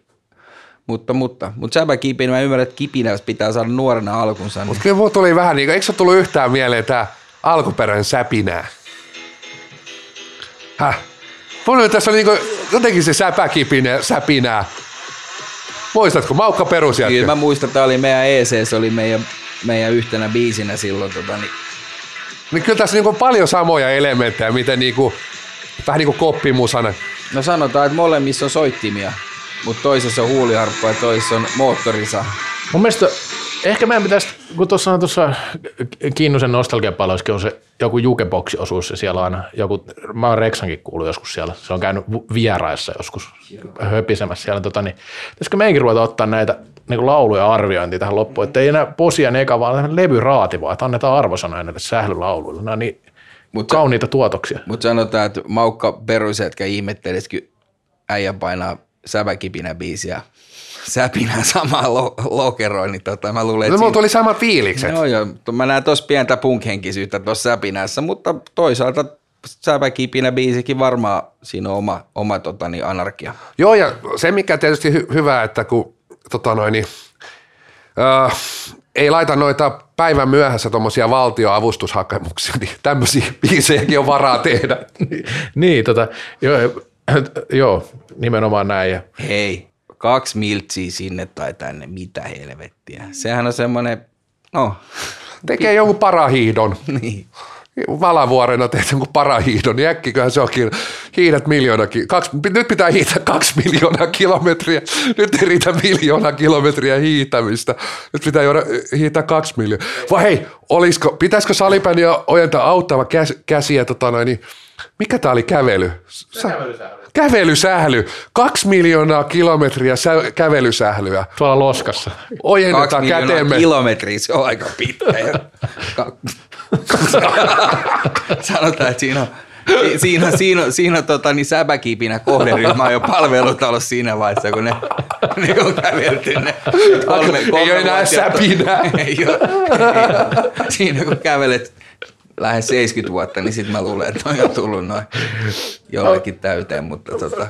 mutta, mutta, mutta säpäkipinä, mä ymmärrän, että kipinässä pitää saada nuorena alkunsa. Niin. Mutta kyllä mulla tuli vähän niin kuin, eikö se tullut yhtään mieleen tämä alkuperäinen säpinää? Häh? Mulla oli tässä niin kuin, jotenkin se säpäkipinä, säpinää. Muistatko, Maukka perusjätkä? Kyllä mä muistan, että oli meidän EC, se oli meidän, meidän yhtenä biisinä silloin. Tota, niin, Niin kyllä tässä niin kuin paljon samoja elementtejä, miten niin kuin, vähän niin kuin koppimusana. no sanotaan, että molemmissa on soittimia, mutta toisessa on huuliharppa ja toisessa on moottorisa. Mun mielestä ehkä meidän pitäisi, kun tuossa on tuossa Kinnusen nostalgiapaloiskin on se joku jukeboksi-osuus ja siellä on aina joku, mä oon Reksankin kuullut joskus siellä, se on käynyt vieraissa joskus höpisemässä siellä, tota, niin pitäisikö meidänkin ruveta ottaa näitä niin lauluja arviointia tähän loppuun, että ei enää posia neka, vaan levyraati vaan, että annetaan arvosanoja näille sählylauluille. Nämä on niin Mut kauniita tuotoksia. Mutta sanotaan, että Maukka perusetkä ihmettelisi, kun äijä painaa säväkipinä biisiä säpinä samaa lo- lokeroin, niin tota, mä luulen, No, että mulla tuli samat fiilikset. Joo, joo. Mä näen tuossa pientä punk-henkisyyttä tuossa säpinässä, mutta toisaalta säväkipinä biisikin varmaan siinä on oma, oma tota, niin anarkia. Joo, ja se mikä tietysti hy- hyvä, että kun tota noin, niin, äh, ei laita noita päivän myöhässä tuommoisia valtioavustushakemuksia, niin tämmöisiä biisejäkin on varaa tehdä. niin, tota, joo, joo, nimenomaan näin. Ja Hei, kaksi miltsiä sinne tai tänne, mitä helvettiä. Sehän on semmoinen, no, Tekee jonkun parahiihdon. niin. Valavuorena teet jonkun parahiihdon, niin äkkiköhän se onkin, hiihdät miljoona, kaksi, nyt pitää hiihtää kaksi miljoonaa kilometriä, nyt ei riitä miljoonaa kilometriä hiihtämistä, nyt pitää juoda, hiihtää kaksi miljoonaa. Vai hei, olisiko, pitäisikö salipäni ojentaa auttava käs, käsiä, tota noin, niin, mikä tää oli kävely? Sä, kävelysähly, kaksi miljoonaa kilometriä sä, kävelysählyä. tuolla loskassa. Kaksi Ojennetaan miljoonaa käteemme. kilometriä, se on aika pitkä. Ka- Sanotaan, että siinä on, siinä on, siinä on, siinä on tota, niin säpäkipinä kohderyhmä on jo palvelutalossa siinä vaiheessa, kun ne, ne on kävelty ne kolme, Ei kolme ole enää säpinää. ei ole, ei ole. Siinä kun kävelet lähes 70 vuotta, niin sitten mä luulen, että on jo tullut noin jollekin täyteen, mutta tota,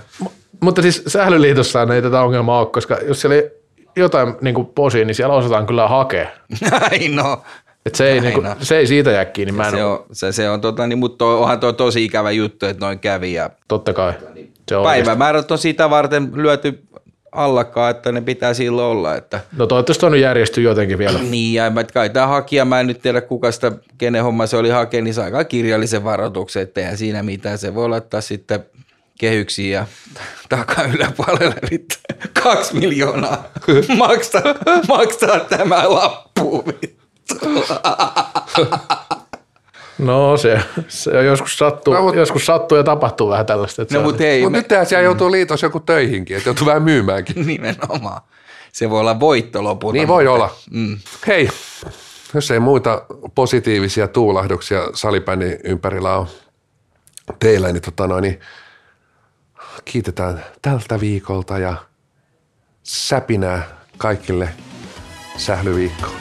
Mutta siis Sählyliitossaan ei tätä ongelmaa ole, koska jos siellä ei jotain niin kuin posia, niin siellä osataan kyllä hakea. näin no. Et se, ei, Näin niin kuin, on. se ei siitä jää kiinni, mä en Se ole, on, se, se on tota, niin, mutta onhan tuo tosi ikävä juttu, että noin kävi ja totta kai. Se on päivämäärät on sitä varten lyöty allakaan, että ne pitää silloin olla. Että, No toivottavasti on nyt järjestyy jotenkin vielä. niin, ja mä- kai tämä hakija, mä en nyt tiedä kuka sitä, kenen homma se oli hakea, niin sai kai kirjallisen varoituksen, että eihän siinä mitään. Se voi laittaa sitten kehyksiin ja takaa yläpuolelle vittu. Kaksi miljoonaa maksaa, maksaa tämä lappu. No se, se on joskus sattuu, No, mut- joskus sattuu ja tapahtuu vähän tällaista. Että No mutta hei, Mutta me, nyt tehdään siellä joutuu liitos joku töihinkin, että joutuu vähän myymäänkin. nimenomaan. Se voi olla voitto lopulta. Niin voi mutta- olla. Mm. Hei, jos ei muita positiivisia tuulahduksia salibändin ympärillä on teillä, niin, tota noin, niin kiitetään tältä viikolta ja säpinää kaikille sählyviikkoon.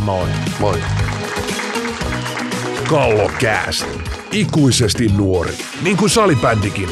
Moi. Moi. Kallokääst. Ikuisesti nuori. Niin kuin salibändikin.